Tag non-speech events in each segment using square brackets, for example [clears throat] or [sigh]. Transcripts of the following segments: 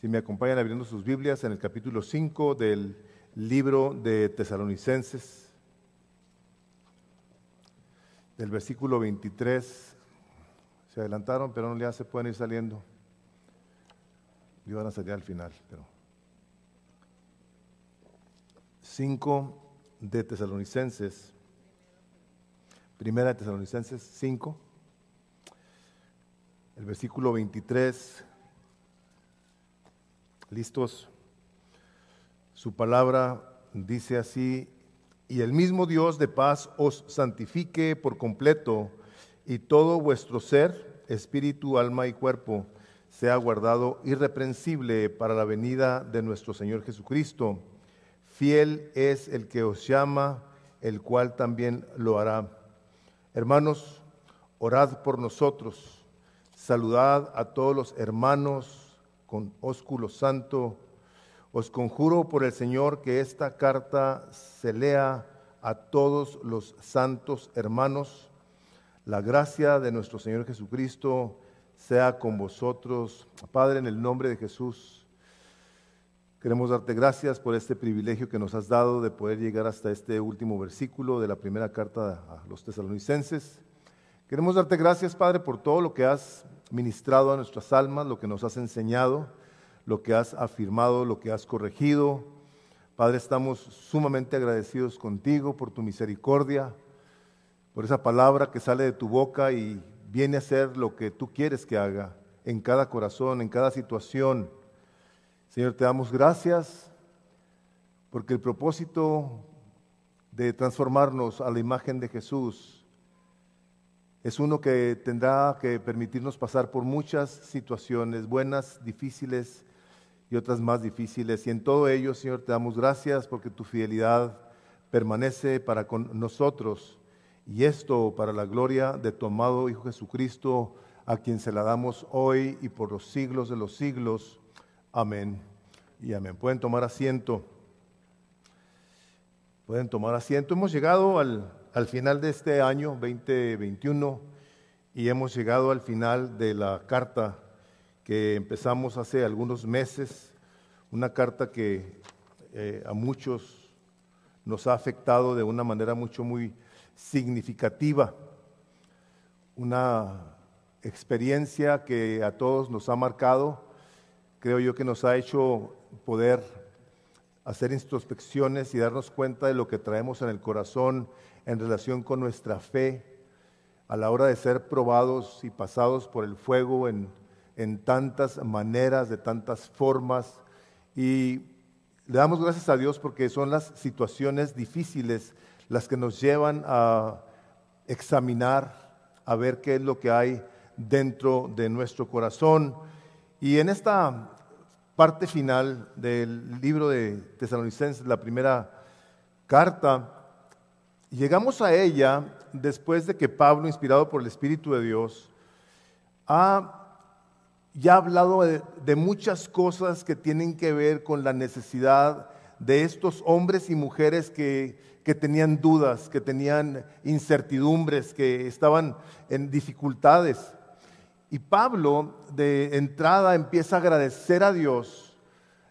Si me acompañan abriendo sus Biblias en el capítulo 5 del libro de Tesalonicenses, del versículo 23, se adelantaron, pero no ya se pueden ir saliendo. Iban a salir al final, pero. 5 de Tesalonicenses, primera de Tesalonicenses 5, el versículo 23 ¿Listos? Su palabra dice así, y el mismo Dios de paz os santifique por completo, y todo vuestro ser, espíritu, alma y cuerpo, sea guardado irreprensible para la venida de nuestro Señor Jesucristo. Fiel es el que os llama, el cual también lo hará. Hermanos, orad por nosotros, saludad a todos los hermanos con ósculo santo, os conjuro por el Señor que esta carta se lea a todos los santos hermanos. La gracia de nuestro Señor Jesucristo sea con vosotros. Padre, en el nombre de Jesús, queremos darte gracias por este privilegio que nos has dado de poder llegar hasta este último versículo de la primera carta a los tesalonicenses. Queremos darte gracias, Padre, por todo lo que has ministrado a nuestras almas, lo que nos has enseñado, lo que has afirmado, lo que has corregido. Padre, estamos sumamente agradecidos contigo por tu misericordia, por esa palabra que sale de tu boca y viene a ser lo que tú quieres que haga en cada corazón, en cada situación. Señor, te damos gracias porque el propósito de transformarnos a la imagen de Jesús es uno que tendrá que permitirnos pasar por muchas situaciones, buenas, difíciles y otras más difíciles. Y en todo ello, Señor, te damos gracias porque tu fidelidad permanece para con nosotros. Y esto para la gloria de tu amado Hijo Jesucristo, a quien se la damos hoy y por los siglos de los siglos. Amén. Y amén. Pueden tomar asiento. Pueden tomar asiento. Hemos llegado al al final de este año 2021 y hemos llegado al final de la carta que empezamos hace algunos meses, una carta que eh, a muchos nos ha afectado de una manera mucho muy significativa, una experiencia que a todos nos ha marcado, creo yo que nos ha hecho poder hacer introspecciones y darnos cuenta de lo que traemos en el corazón en relación con nuestra fe a la hora de ser probados y pasados por el fuego en, tantas maneras, de tantas formas. Y le damos gracias a Dios porque son las situaciones difíciles las que nos llevan a examinar, a ver qué es lo que hay dentro de nuestro corazón. Y en esta parte final del libro de Tesalonicenses, la primera carta, Llegamos a ella después de que Pablo, inspirado por el Espíritu de Dios, ha ya hablado de, muchas cosas que tienen que ver con la necesidad de estos hombres y mujeres que, que tenían dudas, que tenían incertidumbres, que estaban en dificultades. Y Pablo de entrada empieza a agradecer a Dios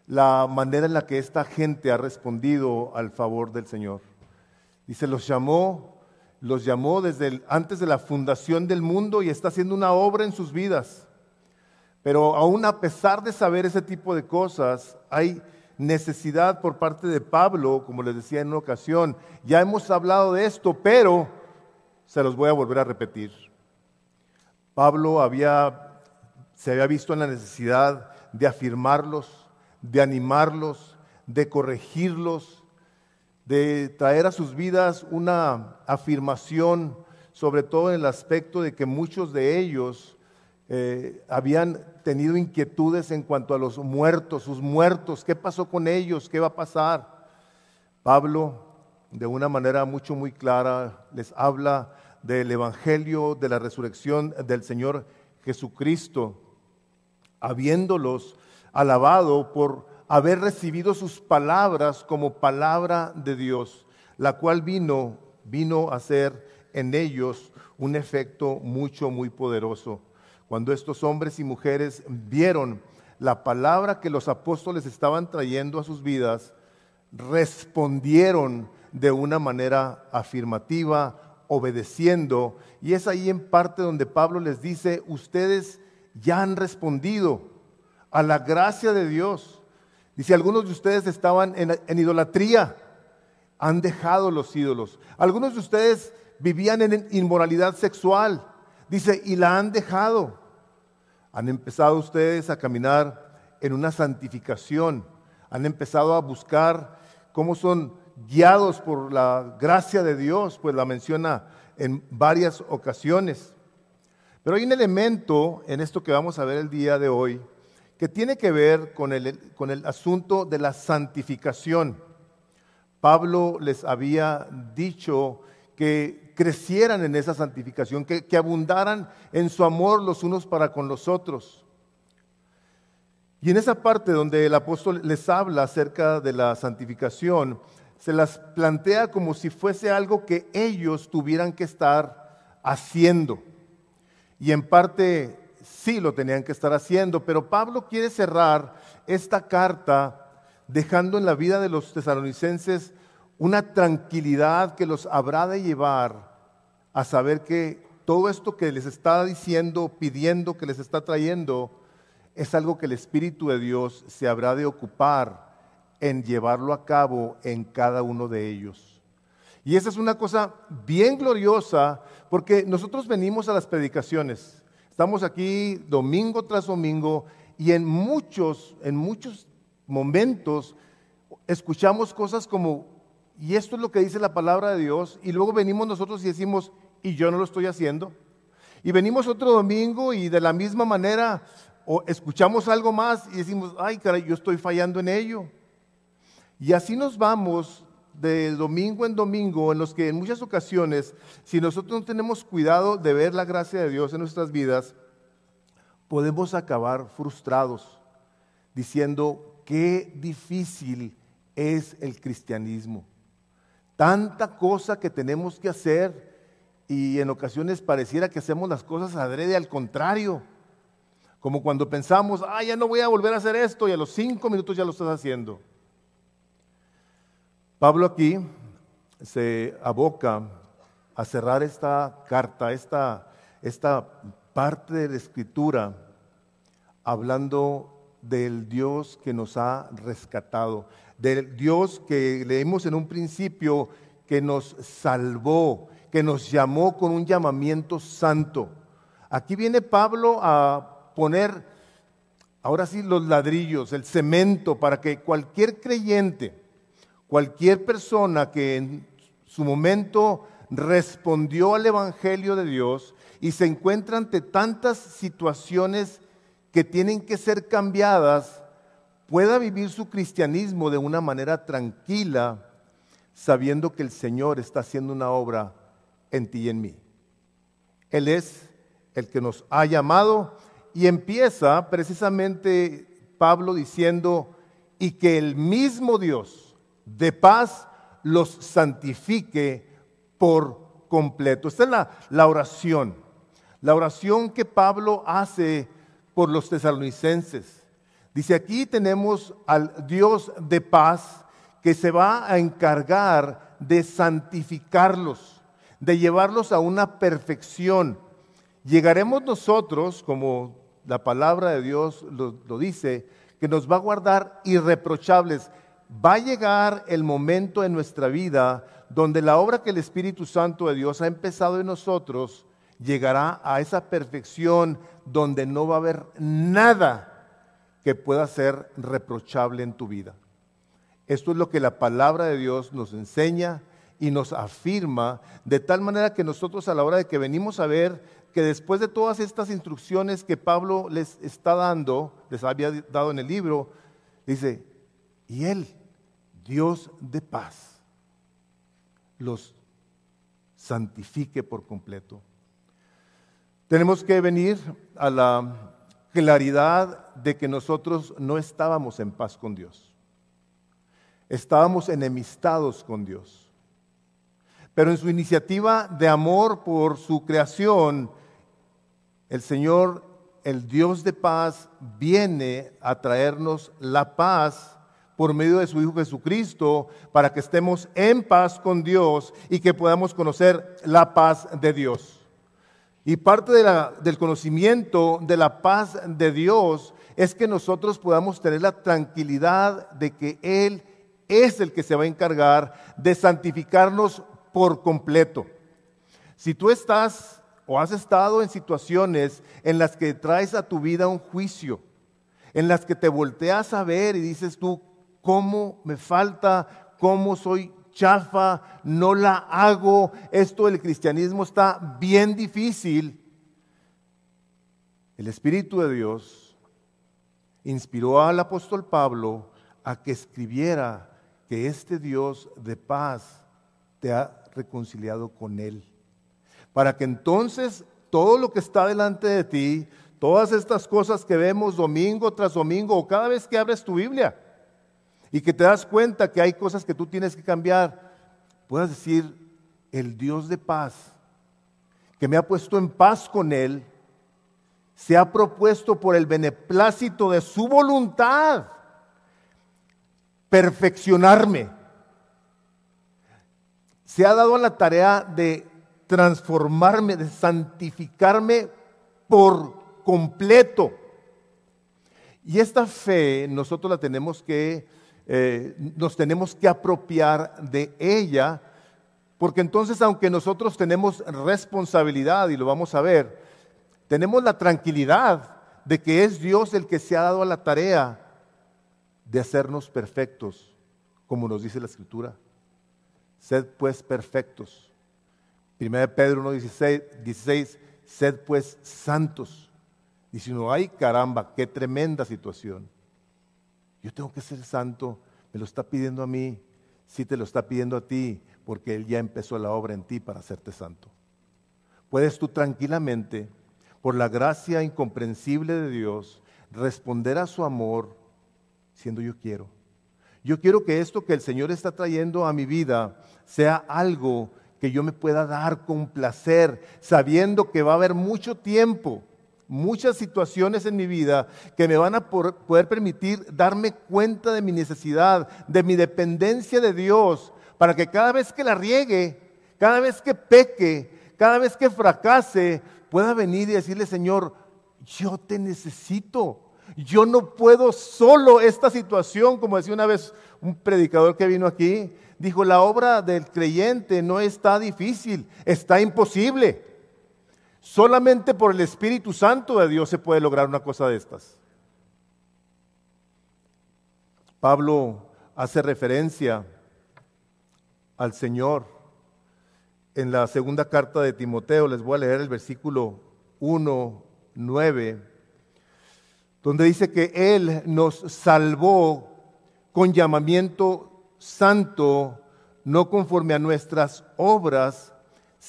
la manera en la que esta gente ha respondido al favor del Señor. Dice, los llamó, los llamó desde antes de la fundación del mundo y está haciendo una obra en sus vidas. Pero aún a pesar de saber ese tipo de cosas, hay necesidad por parte de Pablo, como les decía en una ocasión, ya hemos hablado de esto, pero se los voy a volver a repetir. Pablo había, se había visto en la necesidad de afirmarlos, de animarlos, de corregirlos, de traer a sus vidas una afirmación, sobre todo en el aspecto de que muchos de ellos eh, habían tenido inquietudes en cuanto a los muertos, sus muertos, qué pasó con ellos, qué va a pasar. Pablo, de una manera mucho, muy clara, les habla del Evangelio, de la resurrección del Señor Jesucristo, habiéndolos alabado por haber recibido sus palabras como palabra de Dios, la cual vino, vino a ser en ellos un efecto mucho, muy poderoso. Cuando estos hombres y mujeres vieron la palabra que los apóstoles estaban trayendo a sus vidas, respondieron de una manera afirmativa, obedeciendo. Y es ahí en parte donde Pablo les dice, ustedes ya han respondido a la gracia de Dios. Dice, algunos de ustedes estaban en, idolatría, han dejado los ídolos. Algunos de ustedes vivían en inmoralidad sexual, dice, y la han dejado. Han empezado ustedes a caminar en una santificación, han empezado a buscar cómo son guiados por la gracia de Dios, pues la menciona en varias ocasiones. Pero hay un elemento en esto que vamos a ver el día de hoy que tiene que ver con el, con el asunto de la santificación. Pablo les había dicho que crecieran en esa santificación, que, que abundaran en su amor los unos para con los otros. Y en esa parte donde el apóstol les habla acerca de la santificación, se las plantea como si fuese algo que ellos tuvieran que estar haciendo. Y en parte sí lo tenían que estar haciendo, pero Pablo quiere cerrar esta carta dejando en la vida de los tesalonicenses una tranquilidad que los habrá de llevar a saber que todo esto que les está diciendo, pidiendo, que les está trayendo, es algo que el Espíritu de Dios se habrá de ocupar en llevarlo a cabo en cada uno de ellos. Y esa es una cosa bien gloriosa porque nosotros venimos a las predicaciones. Estamos aquí domingo tras domingo y en muchos, en muchos momentos escuchamos cosas como, y esto es lo que dice la palabra de Dios, y luego venimos nosotros y decimos, y yo no lo estoy haciendo. Y venimos otro domingo y de la misma manera o escuchamos algo más y decimos, ay, caray, yo estoy fallando en ello. Y así nos vamos de domingo en domingo, en los que en muchas ocasiones, si nosotros no tenemos cuidado de ver la gracia de Dios en nuestras vidas, podemos acabar frustrados, diciendo, qué difícil es el cristianismo. Tanta cosa que tenemos que hacer y en ocasiones pareciera que hacemos las cosas adrede al contrario. Como cuando pensamos, ah, ya no voy a volver a hacer esto y a los cinco minutos ya lo estás haciendo. Pablo aquí se aboca a cerrar esta carta, esta, esta parte de la escritura, hablando del Dios que nos ha rescatado, del Dios que leímos en un principio que nos salvó, que nos llamó con un llamamiento santo. Aquí viene Pablo a poner, ahora sí, los ladrillos, el cemento, para que cualquier creyente, Cualquier persona que en su momento respondió al Evangelio de Dios y se encuentra ante tantas situaciones que tienen que ser cambiadas, pueda vivir su cristianismo de una manera tranquila, sabiendo que el Señor está haciendo una obra en ti y en mí. Él es el que nos ha llamado y empieza precisamente Pablo diciendo, y que el mismo Dios, de paz los santifique por completo. Esta es la, la oración, la oración que Pablo hace por los tesalonicenses. Dice, aquí tenemos al Dios de paz que se va a encargar de santificarlos, de llevarlos a una perfección. Llegaremos nosotros, como la palabra de Dios lo, lo dice, que nos va a guardar irreprochables va a llegar el momento en nuestra vida donde la obra que el Espíritu Santo de Dios ha empezado en nosotros llegará a esa perfección donde no va a haber nada que pueda ser reprochable en tu vida. Esto es lo que la palabra de Dios nos enseña y nos afirma, de tal manera que nosotros a la hora de que venimos a ver que después de todas estas instrucciones que Pablo les está dando, les había dado en el libro, dice, y Él, Dios de paz, los santifique por completo. Tenemos que venir a la claridad de que nosotros no estábamos en paz con Dios. Estábamos enemistados con Dios. Pero en su iniciativa de amor por su creación, el Señor el Dios de paz viene a traernos la paz por medio de su Hijo Jesucristo, para que estemos en paz con Dios y que podamos conocer la paz de Dios. Y parte del conocimiento de la paz de Dios es que nosotros podamos tener la tranquilidad de que Él es el que se va a encargar de santificarnos por completo. Si tú estás o has estado en situaciones en las que traes a tu vida un juicio, en las que te volteas a ver y dices tú, ¿cómo me falta? ¿Cómo soy chafa? No la hago. Esto del cristianismo está bien difícil. El Espíritu de Dios inspiró al apóstol Pablo a que escribiera que este Dios de paz te ha reconciliado con Él para que entonces todo lo que está delante de ti, todas estas cosas que vemos domingo tras domingo o cada vez que abres tu Biblia y que te das cuenta que hay cosas que tú tienes que cambiar, puedas decir, el Dios de paz, que me ha puesto en paz con Él, se ha propuesto por el beneplácito de su voluntad perfeccionarme. Se ha dado la tarea de transformarme, de santificarme por completo. Y esta fe nosotros la tenemos que, eh, nos tenemos que apropiar de ella, porque entonces aunque nosotros tenemos responsabilidad, y lo vamos a ver, tenemos la tranquilidad de que es Dios el que se ha dado a la tarea de hacernos perfectos, como nos dice la Escritura. Sed pues perfectos 1 Pedro 1, 16, sed pues santos. Y si no hay, caramba, qué tremenda situación. Yo tengo que ser santo, me lo está pidiendo a mí, sí te lo está pidiendo a ti, porque Él ya empezó la obra en ti para hacerte santo. Puedes tú tranquilamente, por la gracia incomprensible de Dios, responder a su amor siendo yo quiero. Yo quiero que esto que el Señor está trayendo a mi vida sea algo que yo me pueda dar con placer, sabiendo que va a haber mucho tiempo, muchas situaciones en mi vida que me van a poder permitir darme cuenta de mi necesidad, de mi dependencia de Dios, para que cada vez que la riegue, cada vez que peque, cada vez que fracase, pueda venir y decirle, Señor, yo te necesito. Yo no puedo solo esta situación, como decía una vez un predicador que vino aquí, dijo, la obra del creyente no está difícil, está imposible. Solamente por el Espíritu Santo de Dios se puede lograr una cosa de estas. Pablo hace referencia al Señor en la segunda carta de Timoteo. Les voy a leer el versículo 1, 9, donde dice que Él nos salvó con llamamiento santo, no conforme a nuestras obras,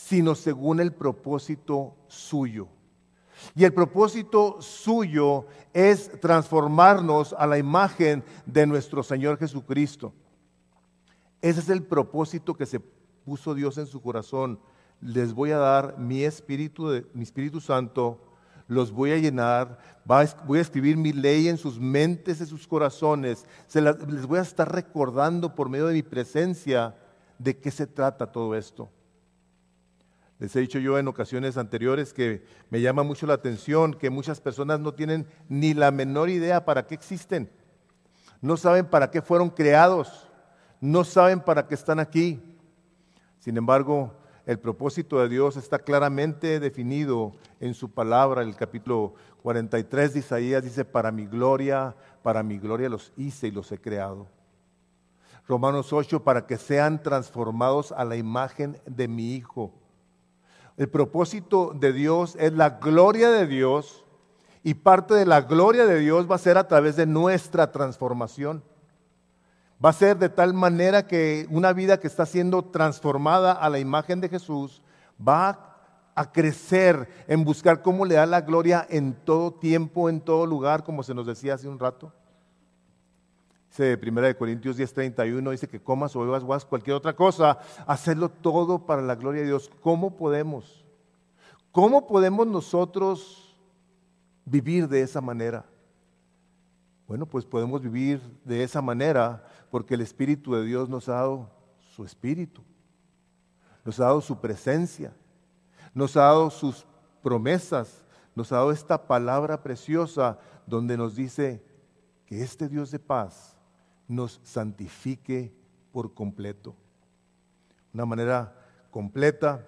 sino según el propósito suyo. Y el propósito suyo es transformarnos a la imagen de nuestro Señor Jesucristo. Ese es el propósito que se puso Dios en su corazón. Les voy a dar mi Espíritu, mi Espíritu Santo los voy a llenar, voy a escribir mi ley en sus mentes, en sus corazones, les voy a estar recordando por medio de mi presencia de qué se trata todo esto. Les he dicho yo en ocasiones anteriores que me llama mucho la atención que muchas personas no tienen ni la menor idea para qué existen. No saben para qué fueron creados. No saben para qué están aquí. Sin embargo, el propósito de Dios está claramente definido en su palabra. El capítulo 43 de Isaías dice, para mi gloria, para mi gloria los hice y los he creado. Romanos 8, para que sean transformados a la imagen de mi Hijo. El propósito de Dios es la gloria de Dios y parte de la gloria de Dios va a ser a través de nuestra transformación. Va a ser de tal manera que una vida que está siendo transformada a la imagen de Jesús va a crecer en buscar cómo le da la gloria en todo tiempo, en todo lugar, como se nos decía hace un rato. Dice 1 Corintios 10:31, dice que comas o bebas guas, cualquier otra cosa, hacerlo todo para la gloria de Dios. ¿Cómo podemos? ¿Cómo podemos nosotros vivir de esa manera? Bueno, pues podemos vivir de esa manera porque el Espíritu de Dios nos ha dado su Espíritu, nos ha dado su presencia, nos ha dado sus promesas, nos ha dado esta palabra preciosa donde nos dice que este Dios de paz nos santifique por completo. Una manera completa,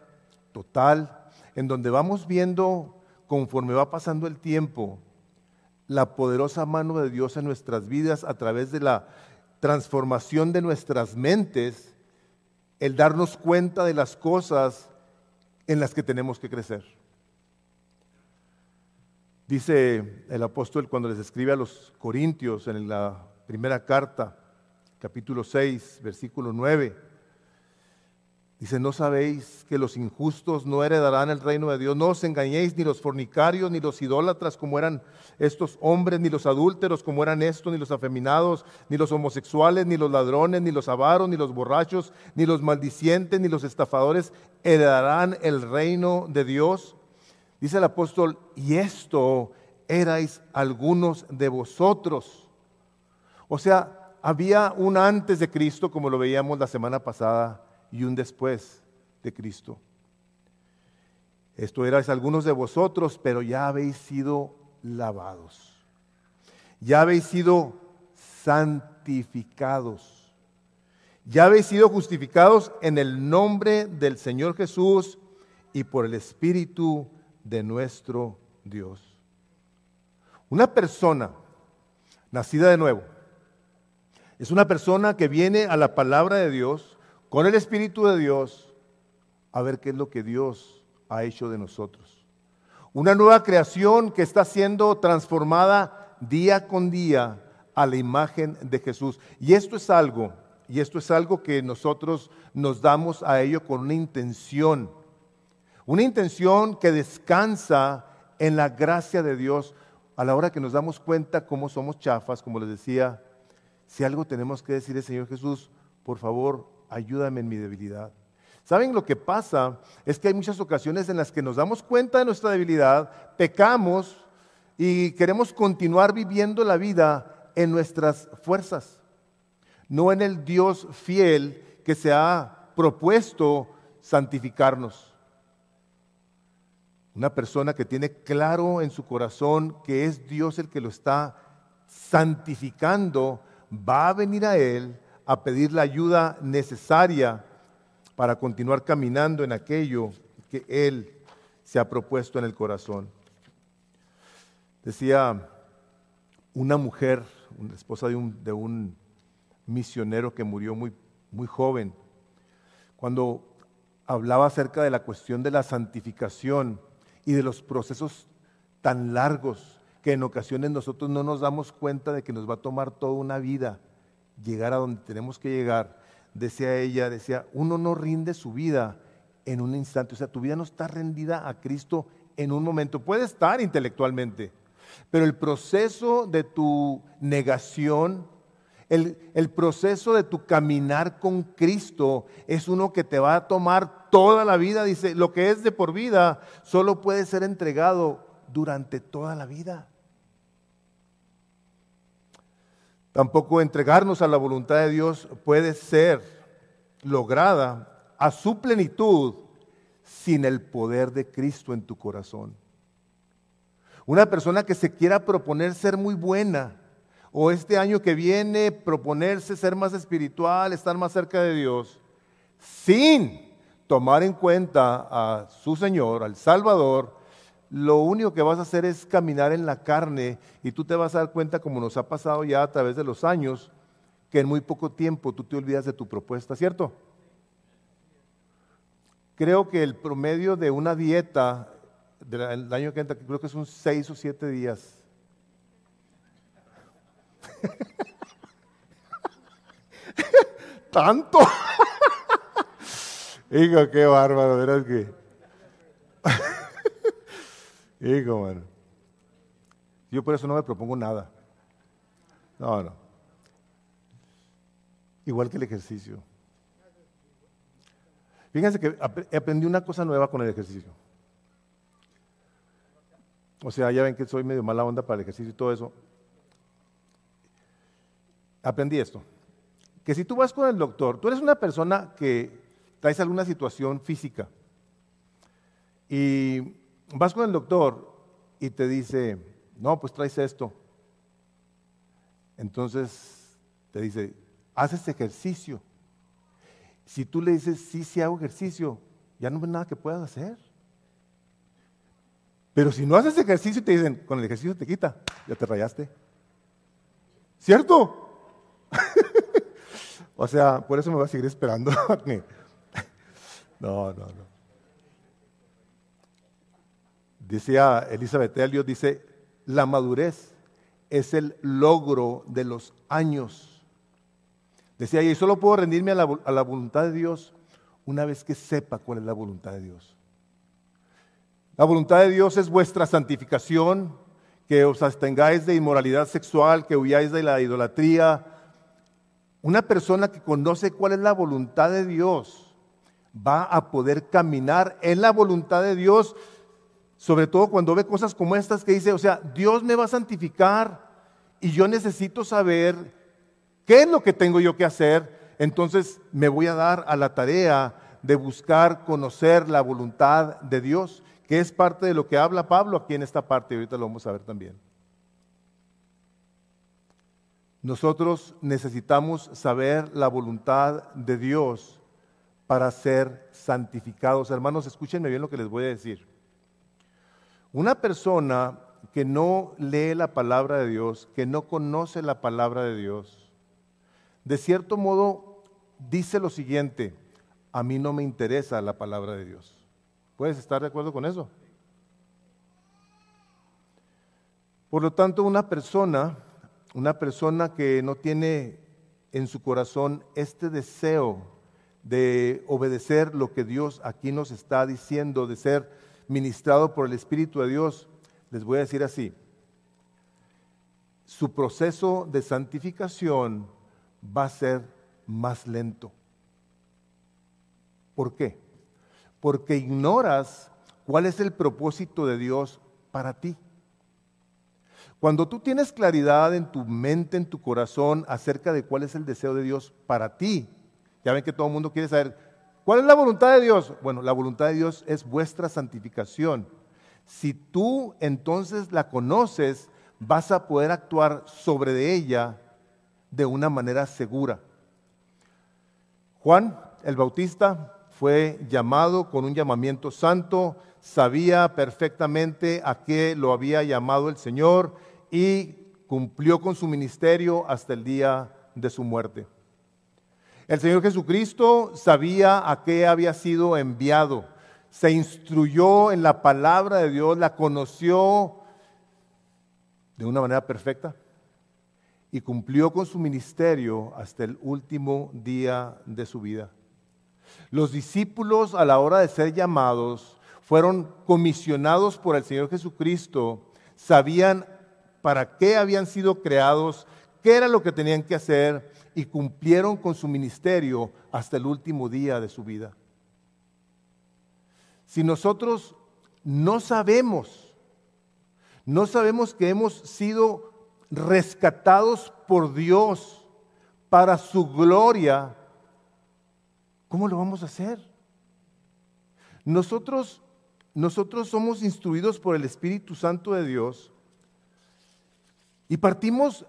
total, en donde vamos viendo conforme va pasando el tiempo la poderosa mano de Dios en nuestras vidas a través de la transformación de nuestras mentes, el darnos cuenta de las cosas en las que tenemos que crecer. Dice el apóstol cuando les escribe a los Corintios en la primera carta, capítulo 6, versículo 9. Dice, ¿no sabéis que los injustos no heredarán el reino de Dios? No os engañéis, ni los fornicarios, ni los idólatras como eran estos hombres, ni los adúlteros como eran estos, ni los afeminados, ni los homosexuales, ni los ladrones, ni los avaros, ni los borrachos, ni los maldicientes, ni los estafadores heredarán el reino de Dios. Dice el apóstol, y esto erais algunos de vosotros. O sea, había un antes de Cristo, como lo veíamos la semana pasada, y un después de Cristo. Esto erais algunos de vosotros, pero ya habéis sido lavados. Ya habéis sido santificados. Ya habéis sido justificados en el nombre del Señor Jesús y por el Espíritu de nuestro Dios. Una persona nacida de nuevo es una persona que viene a la palabra de Dios con el Espíritu de Dios a ver qué es lo que Dios ha hecho de nosotros. Una nueva creación que está siendo transformada día con día a la imagen de Jesús. Y esto es algo, y esto es algo que nosotros nos damos a ello con una intención una intención que descansa en la gracia de Dios a la hora que nos damos cuenta cómo somos chafas, como les decía, si algo tenemos que decir Señor Jesús, por favor, ayúdame en mi debilidad. ¿Saben lo que pasa? Es que hay muchas ocasiones en las que nos damos cuenta de nuestra debilidad, pecamos y queremos continuar viviendo la vida en nuestras fuerzas, no en el Dios fiel que se ha propuesto santificarnos. Una persona que tiene claro en su corazón que es Dios el que lo está santificando, va a venir a Él a pedir la ayuda necesaria para continuar caminando en aquello que Él se ha propuesto en el corazón. Decía una mujer, una esposa de un, misionero que murió muy, muy joven, cuando hablaba acerca de la cuestión de la santificación, y de los procesos tan largos que en ocasiones nosotros no nos damos cuenta de que nos va a tomar toda una vida llegar a donde tenemos que llegar. Decía ella, decía, uno no rinde su vida en un instante, o sea, tu vida no está rendida a Cristo en un momento, puede estar intelectualmente, pero el proceso de tu negación, el, proceso de tu caminar con Cristo es uno que te va a tomar toda la vida. Dice, lo que es de por vida solo puede ser entregado durante toda la vida. Tampoco entregarnos a la voluntad de Dios puede ser lograda a su plenitud sin el poder de Cristo en tu corazón. Una persona que se quiera proponer ser muy buena, o este año que viene proponerse ser más espiritual, estar más cerca de Dios, sin tomar en cuenta a su Señor, al Salvador, lo único que vas a hacer es caminar en la carne y tú te vas a dar cuenta, como nos ha pasado ya a través de los años, que en muy poco tiempo tú te olvidas de tu propuesta, ¿cierto? Creo que el promedio de una dieta del año que entra, creo que son seis o siete días [laughs] Tanto. [laughs] Hijo, qué bárbaro, verás que. Hijo, bueno. Yo por eso no me propongo nada. No, no. Igual que el ejercicio. Fíjense que aprendí una cosa nueva con el ejercicio. O sea, ya ven que soy medio mala onda para el ejercicio y todo eso. Aprendí esto. Que si tú vas con el doctor, tú eres una persona que traes alguna situación física y vas con el doctor y te dice, no, pues traes esto. Entonces te dice, haces ejercicio. Si tú le dices, sí, sí hago ejercicio, ya no hay nada que puedas hacer. Pero si no haces ejercicio y te dicen, con el ejercicio te quita, ya te rayaste. ¿Cierto? [laughs] o sea, por eso me voy a seguir esperando. [laughs] [laughs] no, no, no. Decía Elizabeth Elliot, dice, la madurez es el logro de los años. Decía, y solo puedo rendirme a la, a la voluntad de Dios una vez que sepa cuál es la voluntad de Dios. La voluntad de Dios es vuestra santificación, que os abstengáis de inmoralidad sexual, que huyáis de la idolatría. Una persona que conoce cuál es la voluntad de Dios va a poder caminar en la voluntad de Dios, sobre todo cuando ve cosas como estas que dice, o sea, Dios me va a santificar y yo necesito saber qué es lo que tengo yo que hacer, entonces me voy a dar a la tarea de buscar conocer la voluntad de Dios que es parte de lo que habla Pablo aquí en esta parte, y ahorita lo vamos a ver también. Nosotros necesitamos saber la voluntad de Dios para ser santificados. Hermanos, escúchenme bien lo que les voy a decir. Una persona que no lee la palabra de Dios, que no conoce la palabra de Dios, de cierto modo dice lo siguiente, a mí no me interesa la palabra de Dios. ¿Puedes estar de acuerdo con eso? Por lo tanto, una persona, una persona que no tiene en su corazón este deseo de obedecer lo que Dios aquí nos está diciendo, de ser ministrado por el Espíritu de Dios, les voy a decir así, su proceso de santificación va a ser más lento. ¿Por qué? porque ignoras cuál es el propósito de Dios para ti. Cuando tú tienes claridad en tu mente, en tu corazón, acerca de cuál es el deseo de Dios para ti, ya ven que todo el mundo quiere saber, ¿cuál es la voluntad de Dios? Bueno, la voluntad de Dios es vuestra santificación. Si tú entonces la conoces, vas a poder actuar sobre de ella de una manera segura. Juan el Bautista fue llamado con un llamamiento santo, sabía perfectamente a qué lo había llamado el Señor y cumplió con su ministerio hasta el día de su muerte. El Señor Jesucristo sabía a qué había sido enviado, se instruyó en la palabra de Dios, la conoció de una manera perfecta y cumplió con su ministerio hasta el último día de su vida. Los discípulos a la hora de ser llamados fueron comisionados por el Señor Jesucristo, sabían para qué habían sido creados, qué era lo que tenían que hacer y cumplieron con su ministerio hasta el último día de su vida. Si nosotros no sabemos, no sabemos que hemos sido rescatados por Dios para su gloria, ¿Cómo lo vamos a hacer? Nosotros, nosotros somos instruidos por el Espíritu Santo de Dios y partimos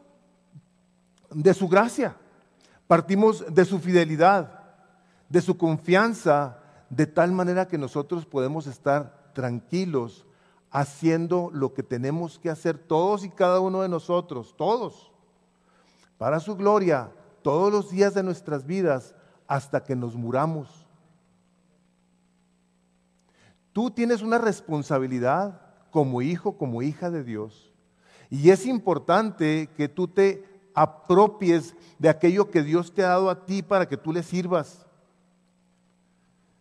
de su gracia, partimos de su fidelidad, de su confianza, de tal manera que nosotros podemos estar tranquilos haciendo lo que tenemos que hacer todos y cada uno de nosotros, todos, para su gloria, todos los días de nuestras vidas, hasta que nos muramos. Tú tienes una responsabilidad como hijo, como hija de Dios. Y es importante que tú te apropies de aquello que Dios te ha dado a ti para que tú le sirvas.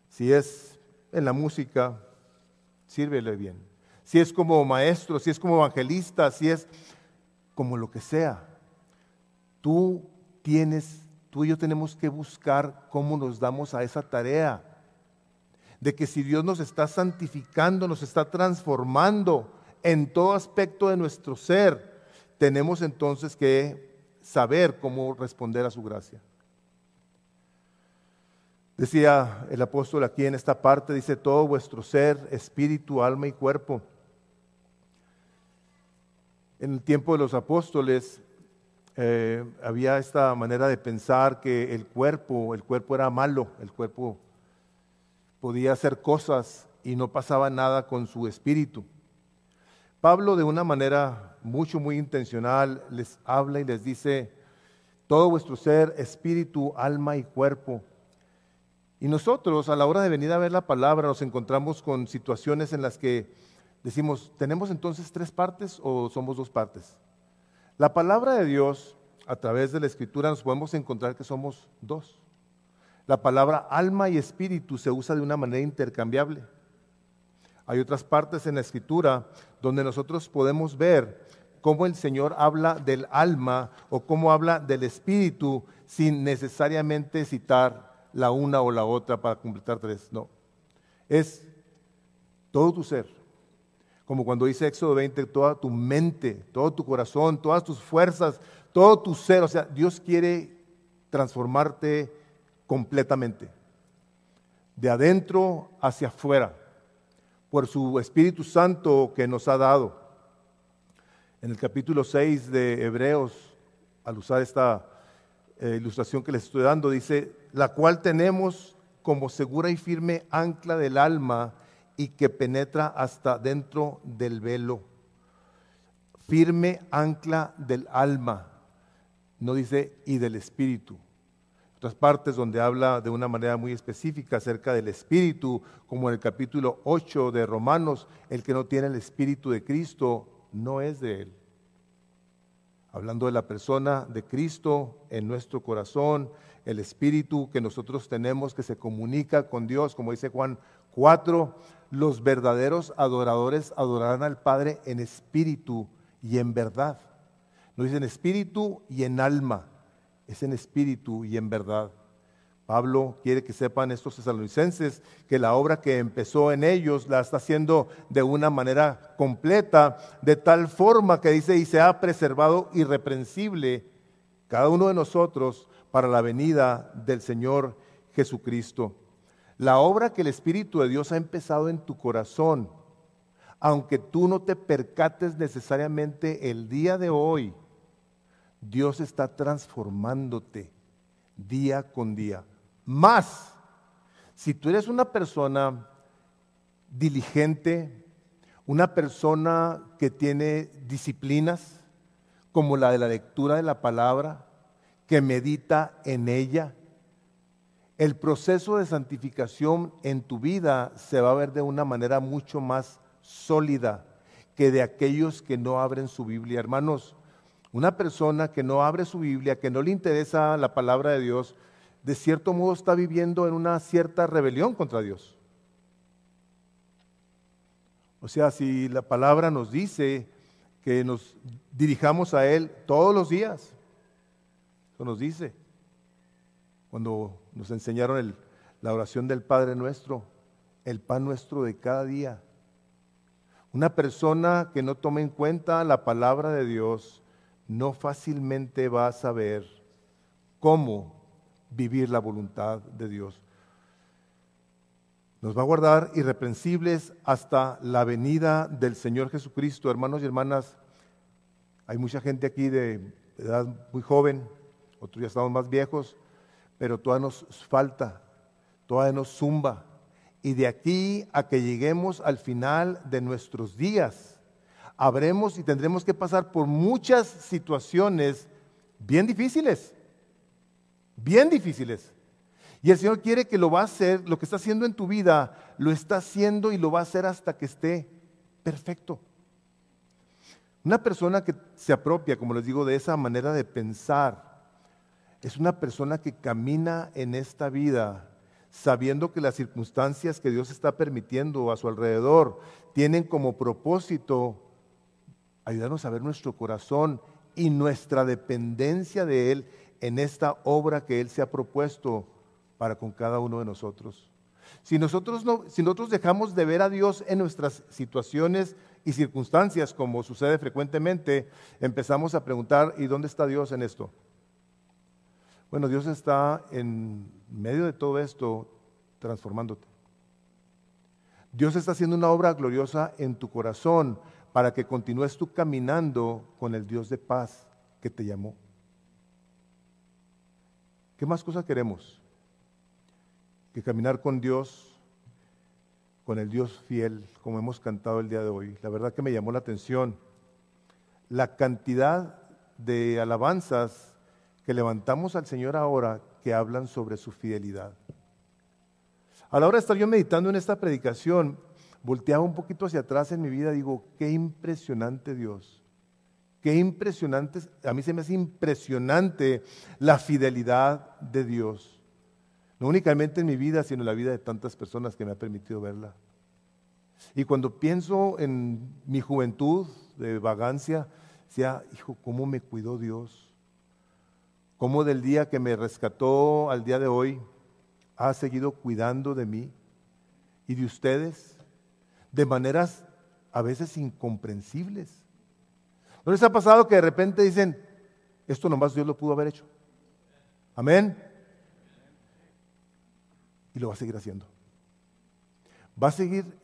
Si es en la música, sírvele bien. Si es como maestro, si es como evangelista, si es como lo que sea. Tú tienes tú y yo tenemos que buscar cómo nos damos a esa tarea. De que si Dios nos está santificando, nos está transformando en todo aspecto de nuestro ser, tenemos entonces que saber cómo responder a su gracia. Decía el apóstol aquí en esta parte, dice todo vuestro ser, espíritu, alma y cuerpo. En el tiempo de los apóstoles eh, había esta manera de pensar que el cuerpo, el cuerpo era malo, el cuerpo podía hacer cosas y no pasaba nada con su espíritu. Pablo de una manera mucho, muy intencional les habla y les dice, todo vuestro ser, espíritu, alma y cuerpo. Y nosotros a la hora de venir a ver la palabra nos encontramos con situaciones en las que decimos, ¿tenemos entonces tres partes o somos dos partes? La palabra de Dios, a través de la escritura, nos podemos encontrar que somos dos. La palabra alma y espíritu se usa de una manera intercambiable. Hay otras partes en la escritura donde nosotros podemos ver cómo el Señor habla del alma o cómo habla del espíritu sin necesariamente citar la una o la otra para completar tres. No. Es todo tu ser. Como cuando dice Éxodo 20, toda tu mente, todo tu corazón, todas tus fuerzas, todo tu ser. O sea, Dios quiere transformarte completamente, de adentro hacia afuera, por su Espíritu Santo que nos ha dado. En el capítulo 6 de Hebreos, al usar esta eh, ilustración que les estoy dando, dice, la cual tenemos como segura y firme ancla del alma y que penetra hasta dentro del velo. Firme ancla del alma, no dice y del espíritu otras partes donde habla de una manera muy específica acerca del Espíritu, como en el capítulo 8 de Romanos, el que no tiene el Espíritu de Cristo no es de Él. Hablando de la persona de Cristo en nuestro corazón, el Espíritu que nosotros tenemos que se comunica con Dios, como dice Juan 4, los verdaderos adoradores adorarán al Padre en espíritu y en verdad. No dicen espíritu y en alma es en espíritu y en verdad. Pablo quiere que sepan estos tesalonicenses que la obra que empezó en ellos la está haciendo de una manera completa, de tal forma que dice, y se ha preservado irreprensible cada uno de nosotros para la venida del Señor Jesucristo. La obra que el Espíritu de Dios ha empezado en tu corazón, aunque tú no te percates necesariamente el día de hoy, Dios está transformándote día con día. Más, si tú eres una persona diligente, una persona que tiene disciplinas, como la de la lectura de la palabra, que medita en ella, el proceso de santificación en tu vida se va a ver de una manera mucho más sólida que de aquellos que no abren su Biblia. Hermanos, una persona que no abre su Biblia, que no le interesa la palabra de Dios, de cierto modo está viviendo en una cierta rebelión contra Dios. O sea, si la palabra nos dice que nos dirijamos a Él todos los días, eso nos dice. Cuando nos enseñaron la oración del Padre nuestro, el pan nuestro de cada día. Una persona que no tome en cuenta la palabra de Dios, no fácilmente va a saber cómo vivir la voluntad de Dios. Nos va a guardar irreprensibles hasta la venida del Señor Jesucristo. Hermanos y hermanas, hay mucha gente aquí de edad muy joven, otros ya estamos más viejos, pero todavía nos falta, todavía nos zumba. Y de aquí a que lleguemos al final de nuestros días, habremos y tendremos que pasar por muchas situaciones bien difíciles, bien difíciles. Y el Señor quiere que lo va a hacer, lo que está haciendo en tu vida, lo está haciendo y lo va a hacer hasta que esté perfecto. Una persona que se apropia, como les digo, de esa manera de pensar, es una persona que camina en esta vida sabiendo que las circunstancias que Dios está permitiendo a su alrededor tienen como propósito ayudarnos a ver nuestro corazón y nuestra dependencia de Él en esta obra que Él se ha propuesto para con cada uno de nosotros. Si nosotros, no, si nosotros dejamos de ver a Dios en nuestras situaciones y circunstancias, como sucede frecuentemente, empezamos a preguntar, ¿y dónde está Dios en esto? Bueno, Dios está en medio de todo esto transformándote. Dios está haciendo una obra gloriosa en tu corazón para que continúes tú caminando con el Dios de paz que te llamó. ¿Qué más cosas queremos? Que caminar con Dios, con el Dios fiel, como hemos cantado el día de hoy. La verdad que me llamó la atención la cantidad de alabanzas que levantamos al Señor ahora que hablan sobre su fidelidad. A la hora de estar yo meditando en esta predicación, volteaba un poquito hacia atrás en mi vida, digo, qué impresionante Dios. Qué impresionante, a mí se me hace impresionante la fidelidad de Dios. No únicamente en mi vida, sino en la vida de tantas personas que me ha permitido verla. Y cuando pienso en mi juventud de vagancia, decía, hijo, ¿cómo me cuidó Dios? ¿Cómo del día que me rescató al día de hoy ha seguido cuidando de mí y de ustedes de maneras a veces incomprensibles? ¿No les ha pasado que de repente dicen, esto nomás Dios lo pudo haber hecho? Amén. Y lo va a seguir haciendo. Va a seguir,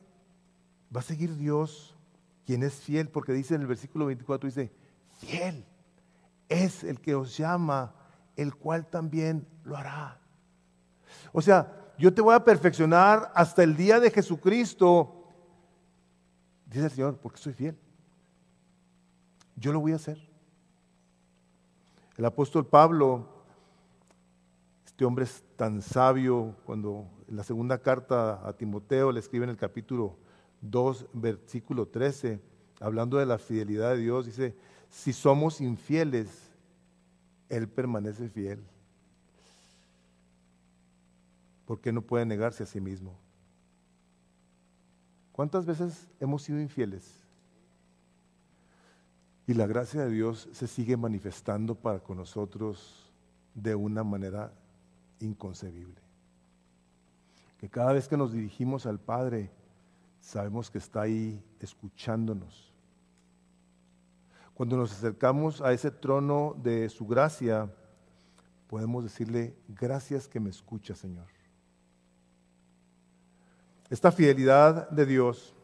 va a seguir Dios quien es fiel, porque dice en el versículo 24, dice, fiel es el que os llama, el cual también lo hará. O sea, yo te voy a perfeccionar hasta el día de Jesucristo, dice el Señor, porque soy fiel. Yo lo voy a hacer. El apóstol Pablo, este hombre es tan sabio, cuando en la segunda carta a Timoteo le escribe en el capítulo 2, versículo 13, hablando de la fidelidad de Dios, dice, si somos infieles, Él permanece fiel. Porque no puede negarse a sí mismo. ¿Cuántas veces hemos sido infieles? Y la gracia de Dios se sigue manifestando para con nosotros de una manera inconcebible. Que cada vez que nos dirigimos al Padre, sabemos que está ahí escuchándonos. Cuando nos acercamos a ese trono de su gracia, podemos decirle, gracias que me escucha, Señor. Esta fidelidad de Dios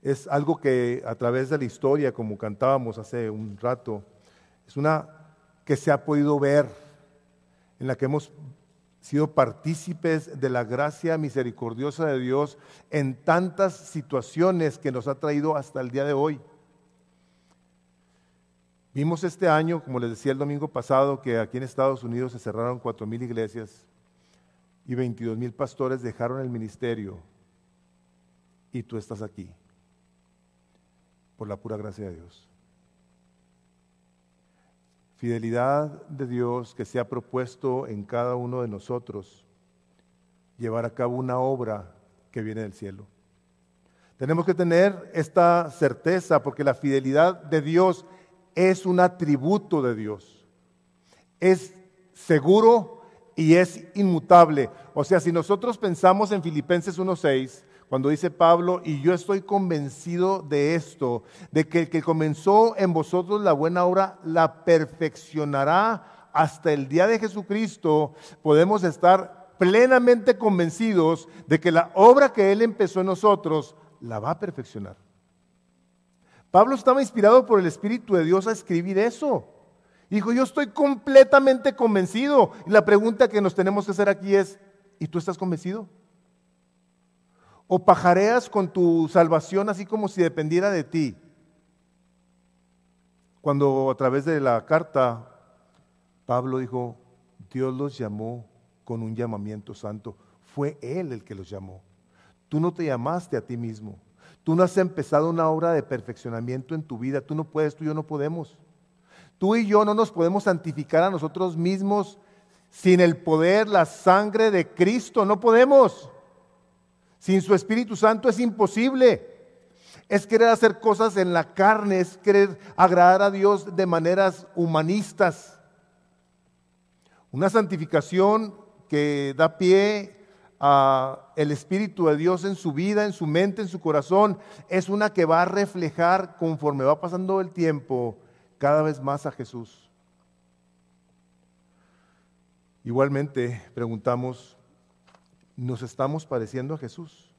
es algo que a través de la historia, como cantábamos hace un rato, es una que se ha podido ver, en la que hemos sido partícipes de la gracia misericordiosa de Dios en tantas situaciones que nos ha traído hasta el día de hoy. Vimos este año, como les decía el domingo pasado, que aquí en Estados Unidos se cerraron cuatro mil iglesias y 22 mil pastores dejaron el ministerio y tú estás aquí por la pura gracia de Dios. Fidelidad de Dios que se ha propuesto en cada uno de nosotros llevar a cabo una obra que viene del cielo. Tenemos que tener esta certeza porque la fidelidad de Dios es un atributo de Dios. Es seguro y es inmutable. O sea, si nosotros pensamos en Filipenses 1.6, cuando dice Pablo, y yo estoy convencido de esto, de que el que comenzó en vosotros la buena obra la perfeccionará hasta el día de Jesucristo, podemos estar plenamente convencidos de que la obra que Él empezó en nosotros la va a perfeccionar. Pablo estaba inspirado por el Espíritu de Dios a escribir eso. Dijo, yo estoy completamente convencido. Y la pregunta que nos tenemos que hacer aquí es, ¿y tú estás convencido? ¿O pajareas con tu salvación así como si dependiera de ti? Cuando a través de la carta Pablo dijo, Dios los llamó con un llamamiento santo. Fue Él el que los llamó. Tú no te llamaste a ti mismo. Tú no has empezado una obra de perfeccionamiento en tu vida. Tú no puedes, tú y yo no podemos. Tú y yo no nos podemos santificar a nosotros mismos sin el poder, la sangre de Cristo. No podemos. Sin su Espíritu Santo es imposible. Es querer hacer cosas en la carne, es querer agradar a Dios de maneras humanistas. Una santificación que da pie el Espíritu de Dios en su vida, en su mente, en su corazón, es una que va a reflejar conforme va pasando el tiempo cada vez más a Jesús. Igualmente preguntamos, ¿nos estamos pareciendo a Jesús?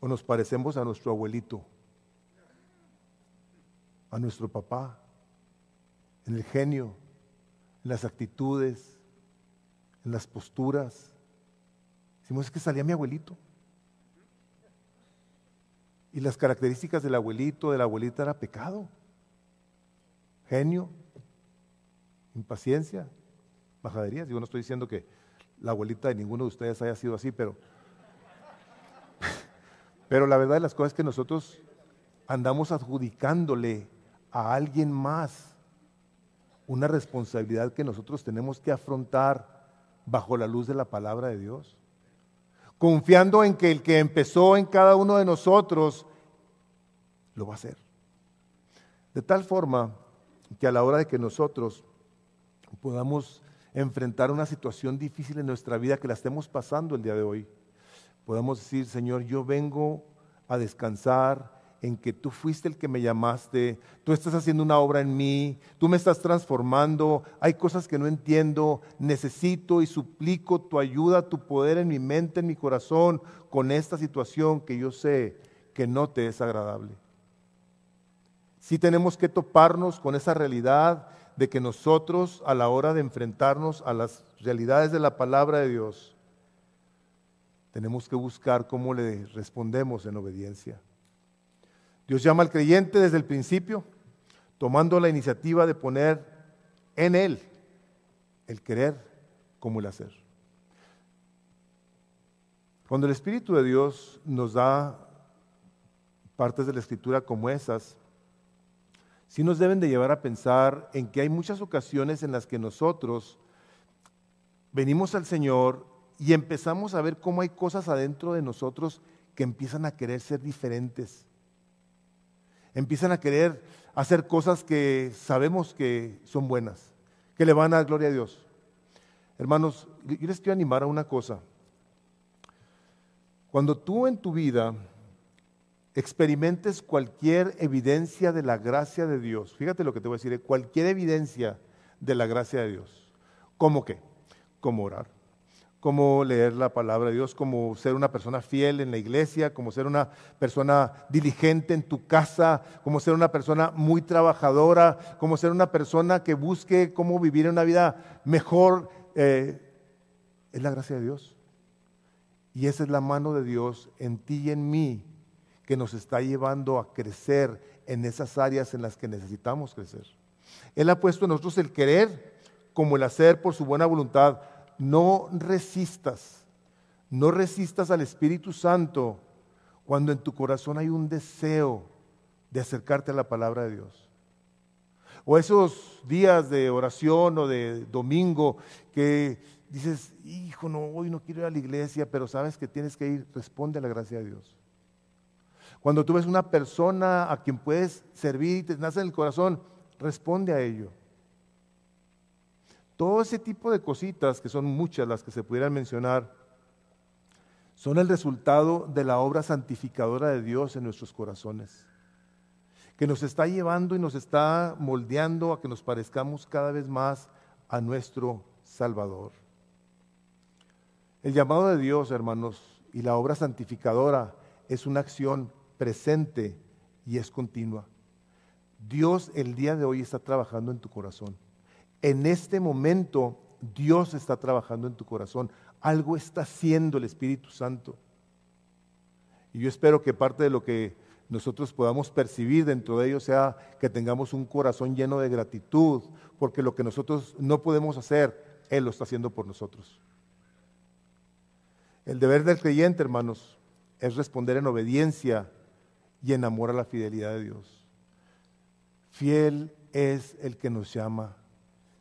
¿O nos parecemos a nuestro abuelito? ¿A nuestro papá? ¿En el genio? ¿En las actitudes? en las posturas. Decimos, es que salía mi abuelito. Y las características del abuelito, de la abuelita era pecado, genio, impaciencia, bajaderías. Yo no estoy diciendo que la abuelita de ninguno de ustedes haya sido así, pero, pero la verdad de las cosas es que nosotros andamos adjudicándole a alguien más una responsabilidad que nosotros tenemos que afrontar bajo la luz de la palabra de Dios. Confiando en que el que empezó en cada uno de nosotros lo va a hacer. De tal forma que a la hora de que nosotros podamos enfrentar una situación difícil en nuestra vida que la estemos pasando el día de hoy, podamos decir, Señor, yo vengo a descansar, en que tú fuiste el que me llamaste, tú estás haciendo una obra en mí, tú me estás transformando, hay cosas que no entiendo, necesito y suplico tu ayuda, tu poder en mi mente, en mi corazón, con esta situación que yo sé que no te es agradable. Sí tenemos que toparnos con esa realidad de que nosotros a la hora de enfrentarnos a las realidades de la palabra de Dios, tenemos que buscar cómo le respondemos en obediencia. Dios llama al creyente desde el principio, tomando la iniciativa de poner en Él el querer como el hacer. Cuando el Espíritu de Dios nos da partes de la Escritura como esas, sí nos deben de llevar a pensar en que hay muchas ocasiones en las que nosotros venimos al Señor y empezamos a ver cómo hay cosas adentro de nosotros que empiezan a querer ser diferentes empiezan a querer hacer cosas que sabemos que son buenas, que le van a dar gloria a Dios. Hermanos, yo les quiero animar a una cosa. Cuando tú en tu vida experimentes cualquier evidencia de la gracia de Dios, fíjate lo que te voy a decir, cualquier evidencia de la gracia de Dios, ¿cómo qué? Como orar cómo leer la palabra de Dios, cómo ser una persona fiel en la iglesia, como ser una persona diligente en tu casa, como ser una persona muy trabajadora, como ser una persona que busque cómo vivir una vida mejor. Eh, es la gracia de Dios. Y esa es la mano de Dios en ti y en mí que nos está llevando a crecer en esas áreas en las que necesitamos crecer. Él ha puesto en nosotros el querer como el hacer por su buena voluntad no resistas, no resistas al Espíritu Santo cuando en tu corazón hay un deseo de acercarte a la palabra de Dios. O esos días de oración o de domingo que dices, hijo, no, hoy no quiero ir a la iglesia, pero sabes que tienes que ir, responde a la gracia de Dios. Cuando tú ves una persona a quien puedes servir y te nace en el corazón, responde a ello. Todo ese tipo de cositas, que son muchas las que se pudieran mencionar, son el resultado de la obra santificadora de Dios en nuestros corazones, que nos está llevando y nos está moldeando a que nos parezcamos cada vez más a nuestro Salvador. El llamado de Dios, hermanos, y la obra santificadora es una acción presente y es continua. Dios el día de hoy está trabajando en tu corazón. En este momento Dios está trabajando en tu corazón. Algo está haciendo el Espíritu Santo. Y yo espero que parte de lo que nosotros podamos percibir dentro de ello sea que tengamos un corazón lleno de gratitud, porque lo que nosotros no podemos hacer, Él lo está haciendo por nosotros. El deber del creyente, hermanos, es responder en obediencia y en amor a la fidelidad de Dios. Fiel es el que nos llama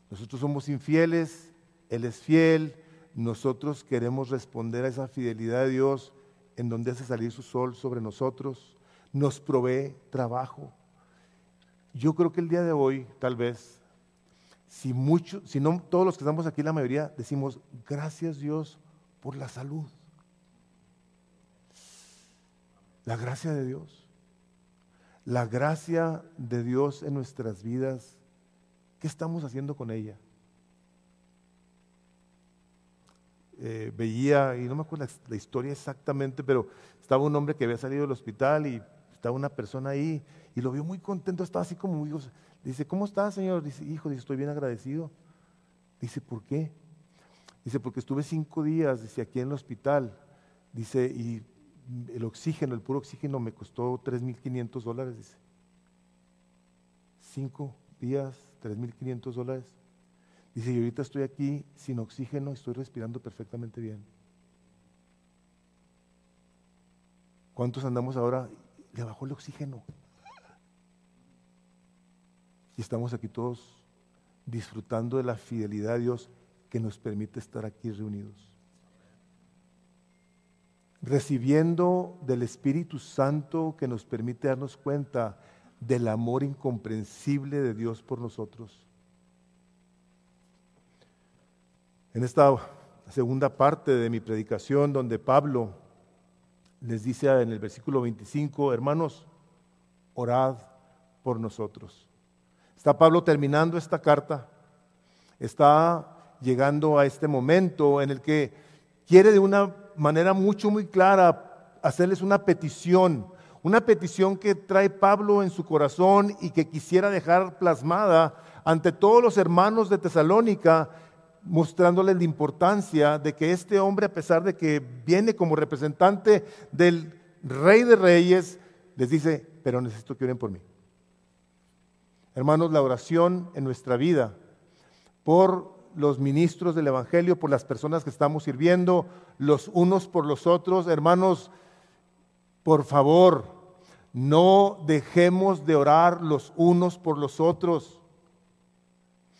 nosotros somos infieles, Él es fiel, nosotros queremos responder a esa fidelidad de Dios en donde hace salir su sol sobre nosotros, nos provee trabajo. Yo creo que el día de hoy, tal vez, si muchos, si no todos los que estamos aquí, la mayoría, decimos, gracias Dios por la salud. La gracia de Dios. La gracia de Dios en nuestras vidas. ¿Qué estamos haciendo con ella? Eh, veía, y no me acuerdo la, historia exactamente, pero estaba un hombre que había salido del hospital y estaba una persona ahí y lo vio muy contento, estaba así como, dice, ¿cómo está, señor? Dice, hijo, dice, estoy bien agradecido. Dice, ¿por qué? Dice, porque estuve cinco días, dice, aquí en el hospital. Dice, y el oxígeno, el puro oxígeno me costó 3.500 dólares, dice. Cinco días, 3.500 dólares. Dice, y ahorita estoy aquí sin oxígeno, estoy respirando perfectamente bien. ¿Cuántos andamos ahora? Le bajó el oxígeno. Y estamos aquí todos disfrutando de la fidelidad de Dios que nos permite estar aquí reunidos. Recibiendo del Espíritu Santo que nos permite darnos cuenta del amor incomprensible de Dios por nosotros. En esta segunda parte de mi predicación, donde Pablo les dice en el versículo 25, hermanos, orad por nosotros. Está Pablo terminando esta carta, está llegando a este momento en el que quiere de una manera mucho, muy clara hacerles una petición, una petición que trae Pablo en su corazón y que quisiera dejar plasmada ante todos los hermanos de Tesalónica, mostrándoles la importancia de que este hombre, a pesar de que viene como representante del rey de reyes, les dice, pero necesito que oren por mí. Hermanos, la oración en nuestra vida por los ministros del Evangelio, por las personas que estamos sirviendo, los unos por los otros. Hermanos, por favor, no dejemos de orar los unos por los otros.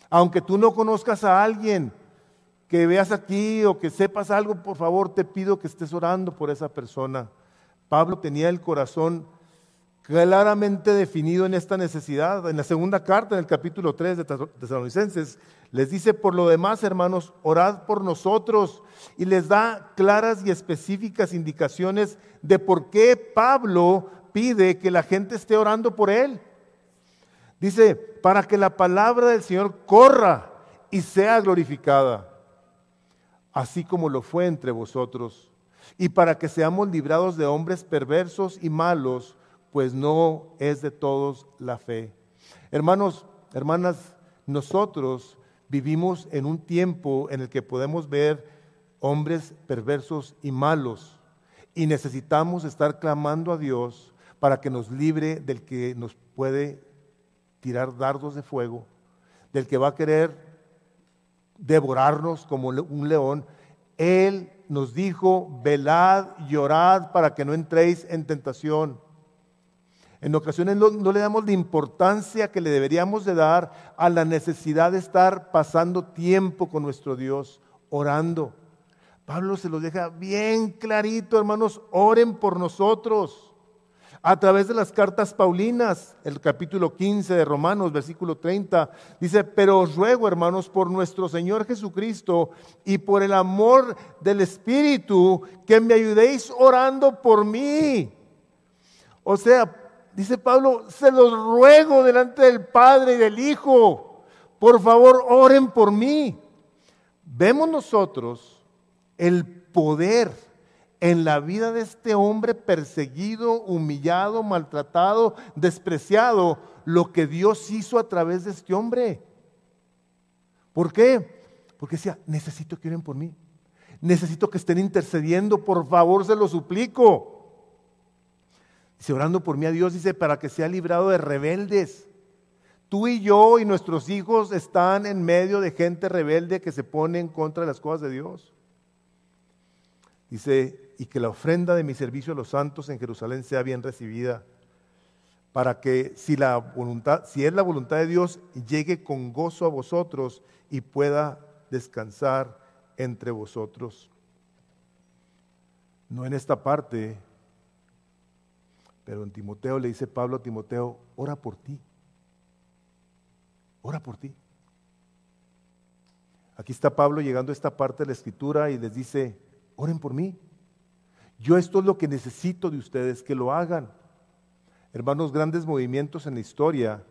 Aunque tú no conozcas a alguien que veas aquí o que sepas algo, por favor te pido que estés orando por esa persona. Pablo tenía el corazón claramente definido en esta necesidad. En la segunda carta, en el capítulo 3 de Tesalonicenses, les dice, por lo demás, hermanos, orad por nosotros y les da claras y específicas indicaciones de por qué Pablo pide que la gente esté orando por él. Dice, para que la palabra del Señor corra y sea glorificada, así como lo fue entre vosotros, y para que seamos librados de hombres perversos y malos, pues no es de todos la fe. Hermanos, hermanas, nosotros vivimos en un tiempo en el que podemos ver hombres perversos y malos y necesitamos estar clamando a Dios para que nos libre del que nos puede tirar dardos de fuego, del que va a querer devorarnos como un león. Él nos dijo, velad y orad para que no entréis en tentación. En ocasiones no, le damos la importancia que le deberíamos de dar a la necesidad de estar pasando tiempo con nuestro Dios, orando. Pablo se lo deja bien clarito, hermanos, oren por nosotros. A través de las cartas Paulinas, el capítulo 15 de Romanos, versículo 30, dice, pero os ruego, hermanos, por nuestro Señor Jesucristo y por el amor del Espíritu, que me ayudéis orando por mí. O sea, dice Pablo, se los ruego delante del Padre y del Hijo, por favor oren por mí. Vemos nosotros el poder en la vida de este hombre perseguido, humillado, maltratado, despreciado, lo que Dios hizo a través de este hombre. ¿Por qué? Porque decía, necesito que oren por mí. Necesito que estén intercediendo, por favor, se lo suplico. Dice, orando por mí a Dios, dice, para que sea librado de rebeldes. Tú y yo y nuestros hijos están en medio de gente rebelde que se pone en contra de las cosas de Dios. Dice, y que la ofrenda de mi servicio a los santos en Jerusalén sea bien recibida, para que si, la voluntad, si es la voluntad de Dios, llegue con gozo a vosotros y pueda descansar entre vosotros. No en esta parte pero en Timoteo le dice Pablo a Timoteo, ora por ti. Ora por ti. Aquí está Pablo llegando a esta parte de la escritura y les dice, oren por mí. Yo esto es lo que necesito de ustedes, que lo hagan. Hermanos, grandes movimientos en la historia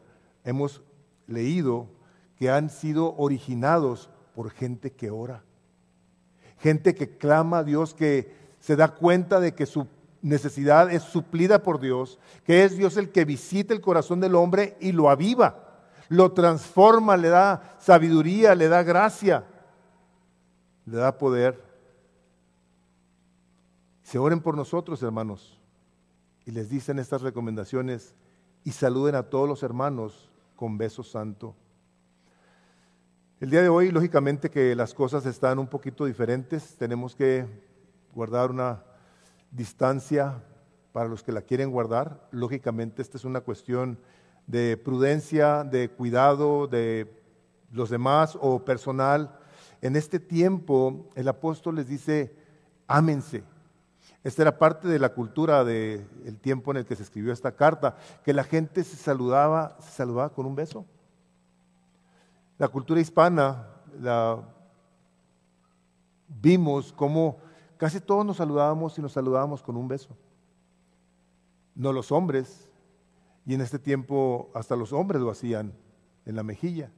hemos leído que han sido originados por gente que ora. Gente que clama a Dios, que se da cuenta de que su necesidad es suplida por Dios, que es Dios el que visita el corazón del hombre y lo aviva lo transforma, le da sabiduría, le da gracia, le da poder. Se oren por nosotros, hermanos, y les dicen estas recomendaciones y saluden a todos los hermanos con beso santo. El día de hoy, lógicamente que las cosas están un poquito diferentes, tenemos que guardar una distancia para los que la quieren guardar. Lógicamente, esta es una cuestión de prudencia, de cuidado de los demás o personal. En este tiempo el apóstol les dice, ámense. Esta era parte de la cultura del tiempo en el que se escribió esta carta, que la gente se saludaba, se saludaba con un beso. La cultura hispana, la, vimos cómo casi todos nos saludábamos y nos saludábamos con un beso. No los hombres, y en este tiempo hasta los hombres lo hacían en la mejilla.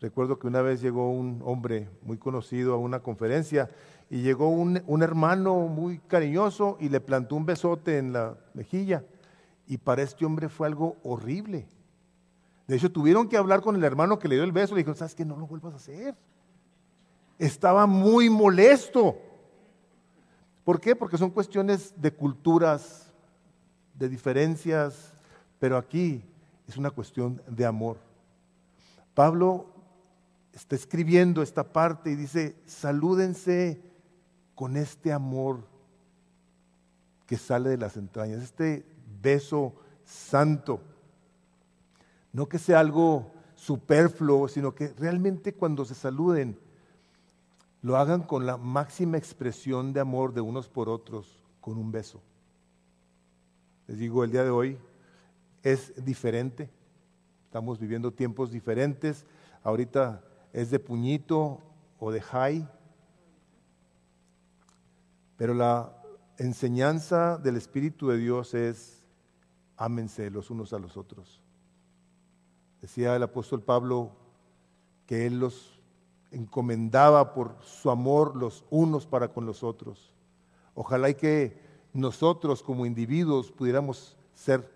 Recuerdo que una vez llegó un hombre muy conocido a una conferencia y llegó un, hermano muy cariñoso y le plantó un besote en la mejilla. Y para este hombre fue algo horrible. De hecho, tuvieron que hablar con el hermano que le dio el beso. Le dijo, ¿sabes qué? No lo vuelvas a hacer. Estaba muy molesto. ¿Por qué? Porque son cuestiones de culturas, de diferencias, pero aquí es una cuestión de amor. Pablo está escribiendo esta parte y dice, salúdense con este amor que sale de las entrañas, este beso santo. No que sea algo superfluo, sino que realmente cuando se saluden, lo hagan con la máxima expresión de amor de unos por otros, con un beso. Les digo, el día de hoy es diferente. Estamos viviendo tiempos diferentes. Ahorita es de puñito o de high. Pero la enseñanza del Espíritu de Dios es ámense los unos a los otros. Decía el apóstol Pablo que él los encomendaba por su amor los unos para con los otros. Ojalá y que nosotros como individuos pudiéramos ser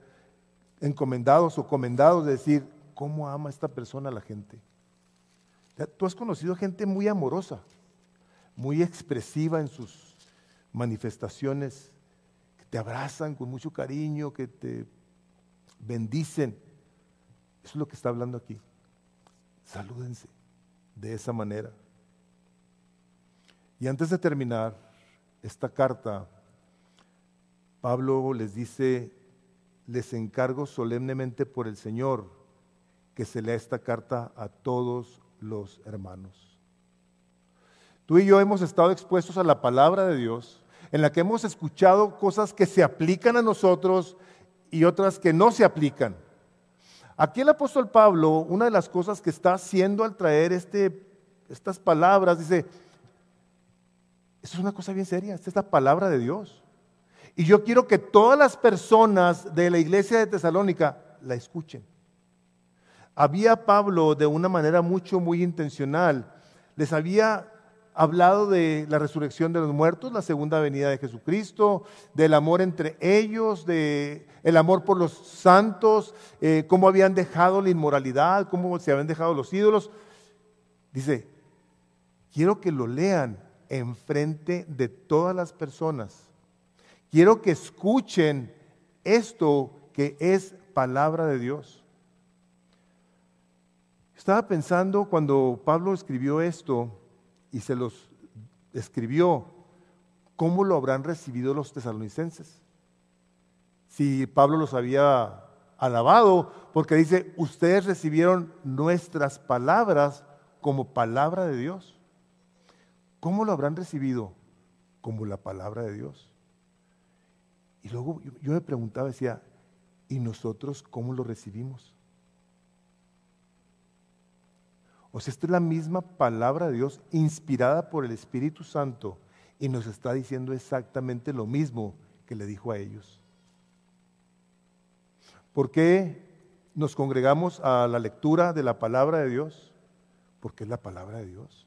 encomendados o comendados de decir, ¿cómo ama esta persona a la gente? Tú has conocido gente muy amorosa, muy expresiva en sus manifestaciones, que te abrazan con mucho cariño, que te bendicen. Eso es lo que está hablando aquí. Salúdense de esa manera. Y antes de terminar esta carta, Pablo les dice les encargo solemnemente por el Señor que se lea esta carta a todos los hermanos. Tú y yo hemos estado expuestos a la palabra de Dios, en la que hemos escuchado cosas que se aplican a nosotros y otras que no se aplican. Aquí el apóstol Pablo, una de las cosas que está haciendo al traer este, estas palabras, dice, eso es una cosa bien seria, esta es la palabra de Dios. Y yo quiero que todas las personas de la iglesia de Tesalónica la escuchen. Había Pablo de una manera mucho, muy intencional. Les había hablado de la resurrección de los muertos, la segunda venida de Jesucristo, del amor entre ellos, de el amor por los santos, eh, cómo habían dejado la inmoralidad, cómo se habían dejado los ídolos. Dice, quiero que lo lean enfrente de todas las personas Quiero que escuchen esto que es palabra de Dios. Estaba pensando cuando Pablo escribió esto y se los escribió, ¿cómo lo habrán recibido los tesalonicenses? Si Pablo los había alabado, porque dice, ustedes recibieron nuestras palabras como palabra de Dios. ¿Cómo lo habrán recibido? Como la palabra de Dios. Y luego yo me preguntaba, decía, ¿y nosotros cómo lo recibimos? O sea, esta es la misma palabra de Dios inspirada por el Espíritu Santo y nos está diciendo exactamente lo mismo que le dijo a ellos. ¿Por qué nos congregamos a la lectura de la palabra de Dios? Porque es la palabra de Dios.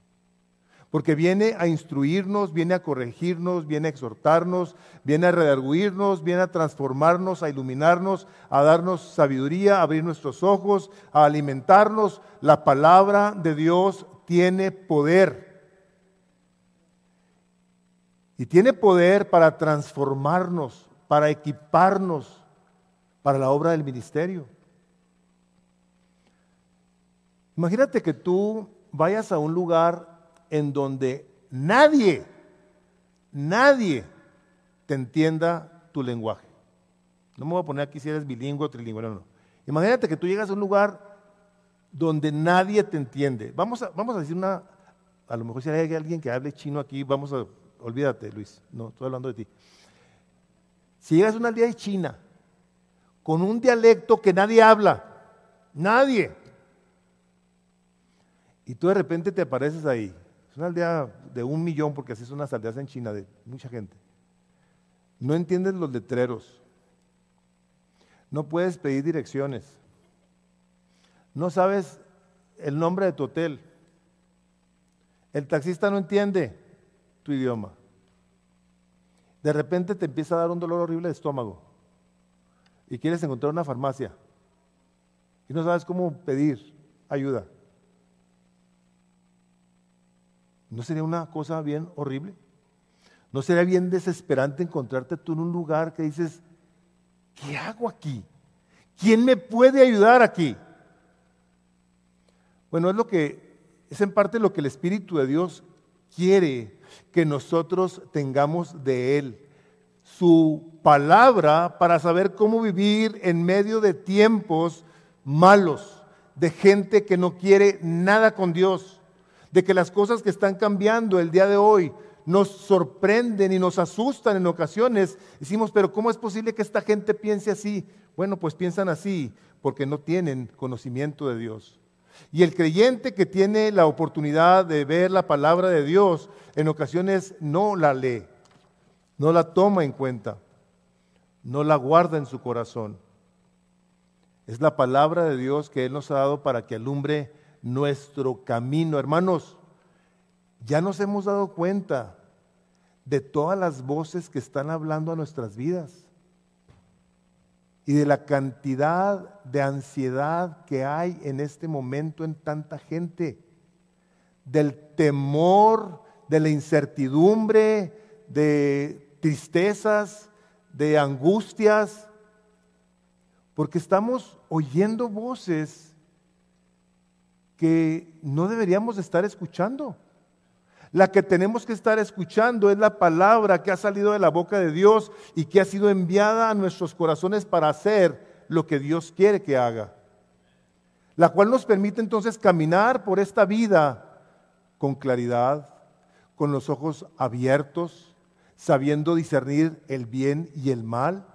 Porque viene a instruirnos, viene a corregirnos, viene a exhortarnos, viene a redarguirnos, viene a transformarnos, a iluminarnos, a darnos sabiduría, a abrir nuestros ojos, a alimentarnos. La palabra de Dios tiene poder. Y tiene poder para transformarnos, para equiparnos para la obra del ministerio. Imagínate que tú vayas a un lugar en donde nadie, nadie te entienda tu lenguaje. No me voy a poner aquí si eres bilingüe o trilingüe, no, no. Imagínate que tú llegas a un lugar donde nadie te entiende. Vamos a, vamos a decir una, a lo mejor si hay alguien que hable chino aquí, vamos a, olvídate Luis, no, estoy hablando de ti. Si llegas a una aldea de China con un dialecto que nadie habla, nadie, y tú de repente te apareces ahí, una aldea de un millón, porque así son las aldeas en China, de mucha gente. No entiendes los letreros. No puedes pedir direcciones. No sabes el nombre de tu hotel. El taxista no entiende tu idioma. De repente te empieza a dar un dolor horrible de estómago y quieres encontrar una farmacia y no sabes cómo pedir ayuda. ¿No sería una cosa bien horrible? ¿No sería bien desesperante encontrarte tú en un lugar que dices, ¿qué hago aquí? ¿Quién me puede ayudar aquí? Bueno, es lo que es en parte lo que el Espíritu de Dios quiere que nosotros tengamos de Él. Su palabra para saber cómo vivir en medio de tiempos malos, de gente que no quiere nada con Dios de que las cosas que están cambiando el día de hoy nos sorprenden y nos asustan en ocasiones. Decimos, pero ¿cómo es posible que esta gente piense así? Bueno, pues piensan así porque no tienen conocimiento de Dios. Y el creyente que tiene la oportunidad de ver la palabra de Dios, en ocasiones no la lee, no la toma en cuenta, no la guarda en su corazón. Es la palabra de Dios que Él nos ha dado para que alumbre nuestro camino. Hermanos, ya nos hemos dado cuenta de todas las voces que están hablando a nuestras vidas y de la cantidad de ansiedad que hay en este momento en tanta gente, del temor, de la incertidumbre, de tristezas, de angustias, porque estamos oyendo voces que no deberíamos estar escuchando. La que tenemos que estar escuchando es la palabra que ha salido de la boca de Dios y que ha sido enviada a nuestros corazones para hacer lo que Dios quiere que haga. La cual nos permite entonces caminar por esta vida con claridad, con los ojos abiertos, sabiendo discernir el bien y el mal,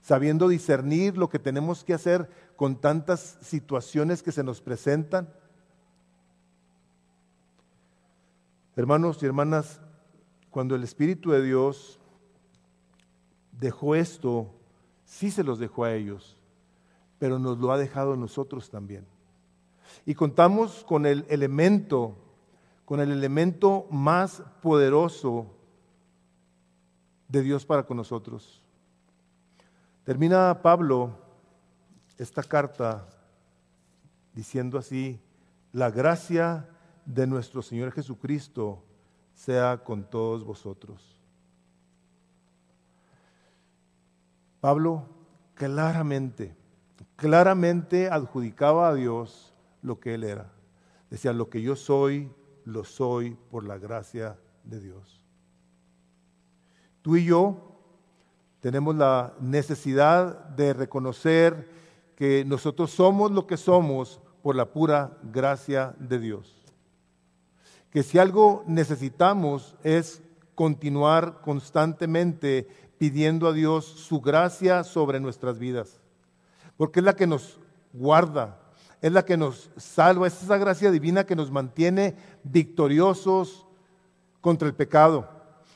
sabiendo discernir lo que tenemos que hacer con tantas situaciones que se nos presentan. Hermanos y hermanas, cuando el Espíritu de Dios dejó esto, sí se los dejó a ellos, pero nos lo ha dejado a nosotros también. Y contamos con el elemento, con el elemento más poderoso de Dios para con nosotros. Termina Pablo esta carta diciendo así, la gracia de nuestro Señor Jesucristo sea con todos vosotros. Pablo claramente, claramente adjudicaba a Dios lo que él era. Decía, lo que yo soy, lo soy por la gracia de Dios. Tú y yo tenemos la necesidad de reconocer que nosotros somos lo que somos por la pura gracia de Dios. Que si algo necesitamos es continuar constantemente pidiendo a Dios su gracia sobre nuestras vidas, porque es la que nos guarda, es la que nos salva, es esa gracia divina que nos mantiene victoriosos contra el pecado,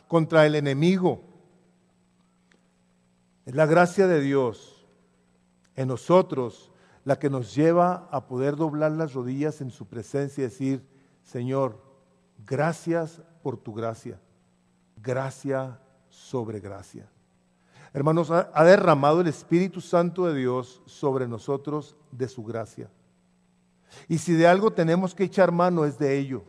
contra el enemigo. Es la gracia de Dios en nosotros la que nos lleva a poder doblar las rodillas en su presencia y decir, Señor, gracias por tu gracia, gracia sobre gracia. Hermanos, ha derramado el Espíritu Santo de Dios sobre nosotros de su gracia. Y si de algo tenemos que echar mano es de ello.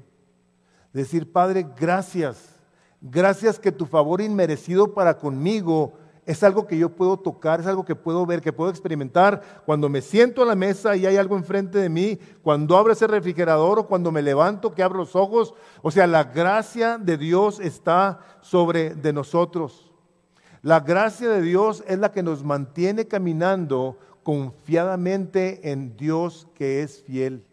Decir, Padre, gracias. Gracias que tu favor inmerecido para conmigo es algo que yo puedo tocar, es algo que puedo ver, que puedo experimentar cuando me siento a la mesa y hay algo enfrente de mí, cuando abro ese refrigerador o cuando me levanto, que abro los ojos. O sea, la gracia de Dios está sobre de nosotros. La gracia de Dios es la que nos mantiene caminando confiadamente en Dios que es fiel.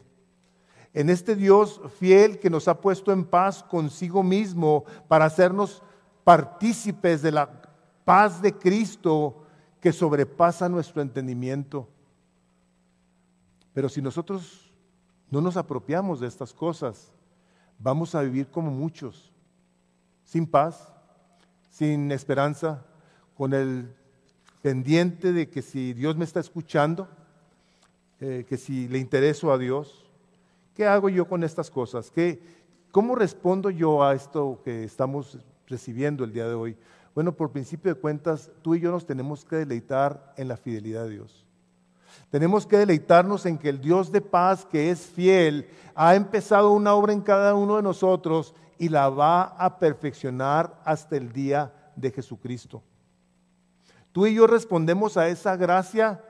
En este Dios fiel que nos ha puesto en paz consigo mismo para hacernos partícipes de la paz de Cristo que sobrepasa nuestro entendimiento. Pero si nosotros no nos apropiamos de estas cosas, vamos a vivir como muchos, sin paz, sin esperanza, con el pendiente de que si Dios me está escuchando, eh, que si le intereso a Dios, ¿qué hago yo con estas cosas? ¿Qué, ¿Cómo respondo yo a esto que estamos recibiendo el día de hoy? Bueno, por principio de cuentas, tú y yo nos tenemos que deleitar en la fidelidad de Dios. Tenemos que deleitarnos en que el Dios de paz, que es fiel, ha empezado una obra en cada uno de nosotros y la va a perfeccionar hasta el día de Jesucristo. Tú y yo respondemos a esa gracia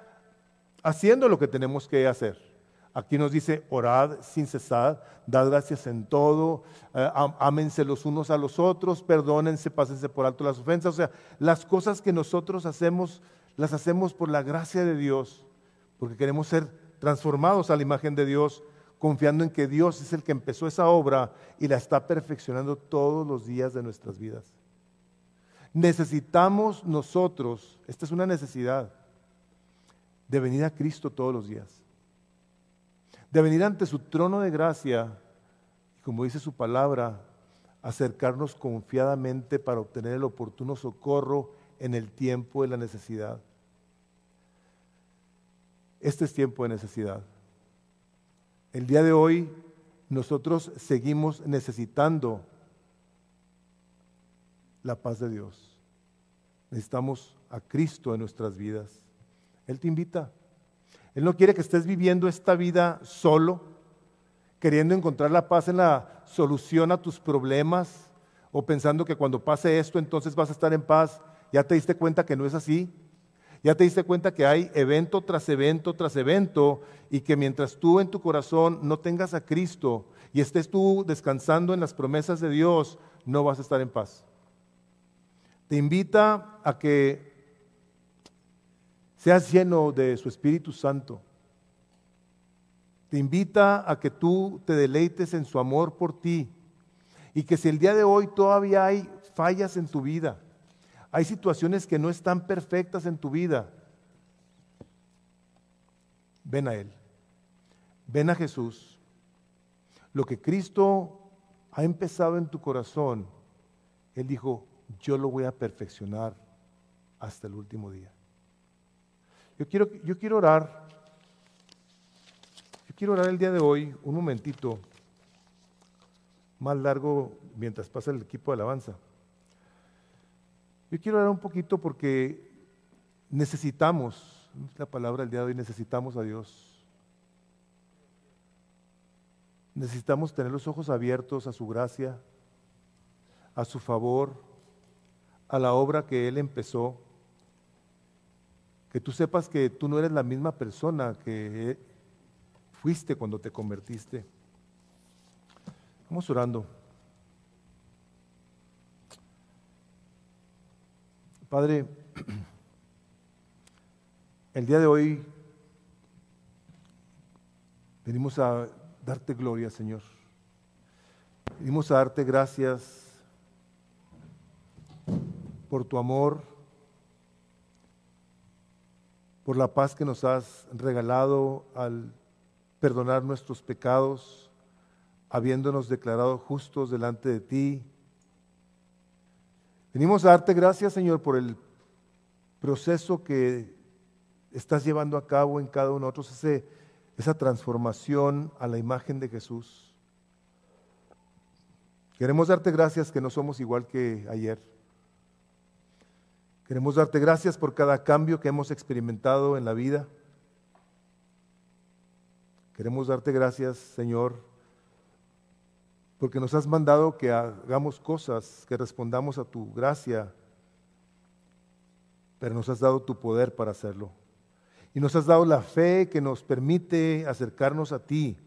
haciendo lo que tenemos que hacer. Aquí nos dice, orad sin cesar, dad gracias en todo, eh, ámense los unos a los otros, perdónense, pásense por alto las ofensas. O sea, las cosas que nosotros hacemos, las hacemos por la gracia de Dios, porque queremos ser transformados a la imagen de Dios, confiando en que Dios es el que empezó esa obra y la está perfeccionando todos los días de nuestras vidas. Necesitamos nosotros, esta es una necesidad, de venir a Cristo todos los días de venir ante su trono de gracia y, como dice su palabra, acercarnos confiadamente para obtener el oportuno socorro en el tiempo de la necesidad. Este es tiempo de necesidad. El día de hoy nosotros seguimos necesitando la paz de Dios. Necesitamos a Cristo en nuestras vidas. Él te invita. Él no quiere que estés viviendo esta vida solo, queriendo encontrar la paz en la solución a tus problemas o pensando que cuando pase esto entonces vas a estar en paz. Ya te diste cuenta que no es así. Ya te diste cuenta que hay evento tras evento tras evento y que mientras tú en tu corazón no tengas a Cristo y estés tú descansando en las promesas de Dios, no vas a estar en paz. Te invita a que seas lleno de su Espíritu Santo. Te invita a que tú te deleites en su amor por ti y que si el día de hoy todavía hay fallas en tu vida, hay situaciones que no están perfectas en tu vida, ven a Él, ven a Jesús. Lo que Cristo ha empezado en tu corazón, Él dijo, yo lo voy a perfeccionar hasta el último día. Yo quiero, yo quiero orar. Yo quiero orar el día de hoy, un momentito, más largo mientras pasa el equipo de alabanza. Yo quiero orar un poquito porque necesitamos, la palabra del día de hoy, necesitamos a Dios. Necesitamos tener los ojos abiertos a su gracia, a su favor, a la obra que Él empezó que tú sepas que tú no eres la misma persona que fuiste cuando te convertiste. Vamos orando. Padre, [clears throat] el día de hoy venimos a darte gloria, Señor. Venimos a darte gracias por tu amor por la paz que nos has regalado al perdonar nuestros pecados, habiéndonos declarado justos delante de ti. Venimos a darte gracias, Señor, por el proceso que estás llevando a cabo en cada uno de nosotros, ese, esa transformación a la imagen de Jesús. Queremos darte gracias que no somos igual que ayer. Queremos darte gracias por cada cambio que hemos experimentado en la vida. Queremos darte gracias, Señor, porque nos has mandado que hagamos cosas, que respondamos a tu gracia, pero nos has dado tu poder para hacerlo. Y nos has dado la fe que nos permite acercarnos a ti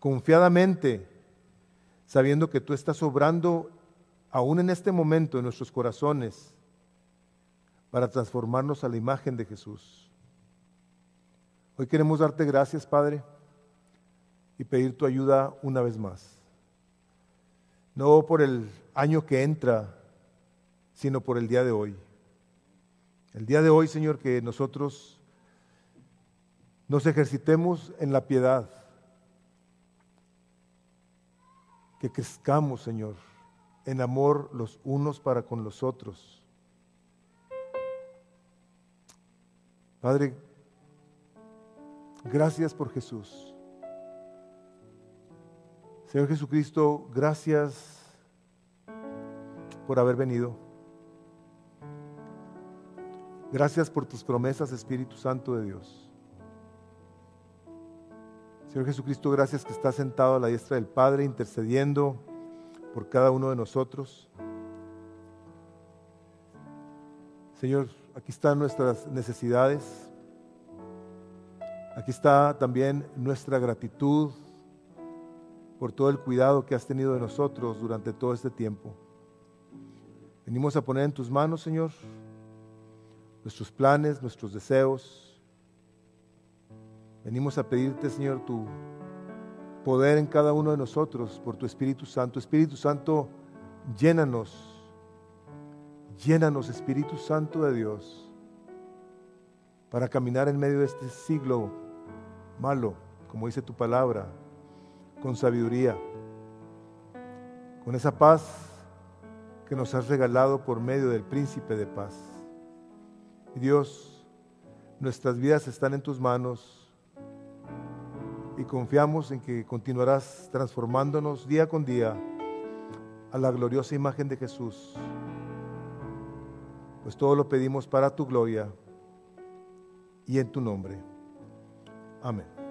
confiadamente, sabiendo que tú estás obrando aún en este momento en nuestros corazones para transformarnos a la imagen de Jesús. Hoy queremos darte gracias, Padre, y pedir tu ayuda una vez más. No por el año que entra, sino por el día de hoy. El día de hoy, Señor, que nosotros nos ejercitemos en la piedad, que crezcamos, Señor, en amor los unos para con los otros Padre, gracias por Jesús. Señor Jesucristo, gracias por haber venido. Gracias por tus promesas, Espíritu Santo de Dios. Señor Jesucristo, gracias que estás sentado a la diestra del Padre intercediendo por cada uno de nosotros. Señor, aquí están nuestras necesidades. Aquí está también nuestra gratitud por todo el cuidado que has tenido de nosotros durante todo este tiempo. Venimos a poner en tus manos, Señor, nuestros planes, nuestros deseos. Venimos a pedirte, Señor, tu poder en cada uno de nosotros por tu Espíritu Santo. Espíritu Santo, llénanos Llénanos, Espíritu Santo de Dios, para caminar en medio de este siglo malo, como dice tu palabra, con sabiduría, con esa paz que nos has regalado por medio del príncipe de paz. Dios, nuestras vidas están en tus manos y confiamos en que continuarás transformándonos día con día a la gloriosa imagen de Jesús pues todo lo pedimos para tu gloria y en tu nombre. Amén.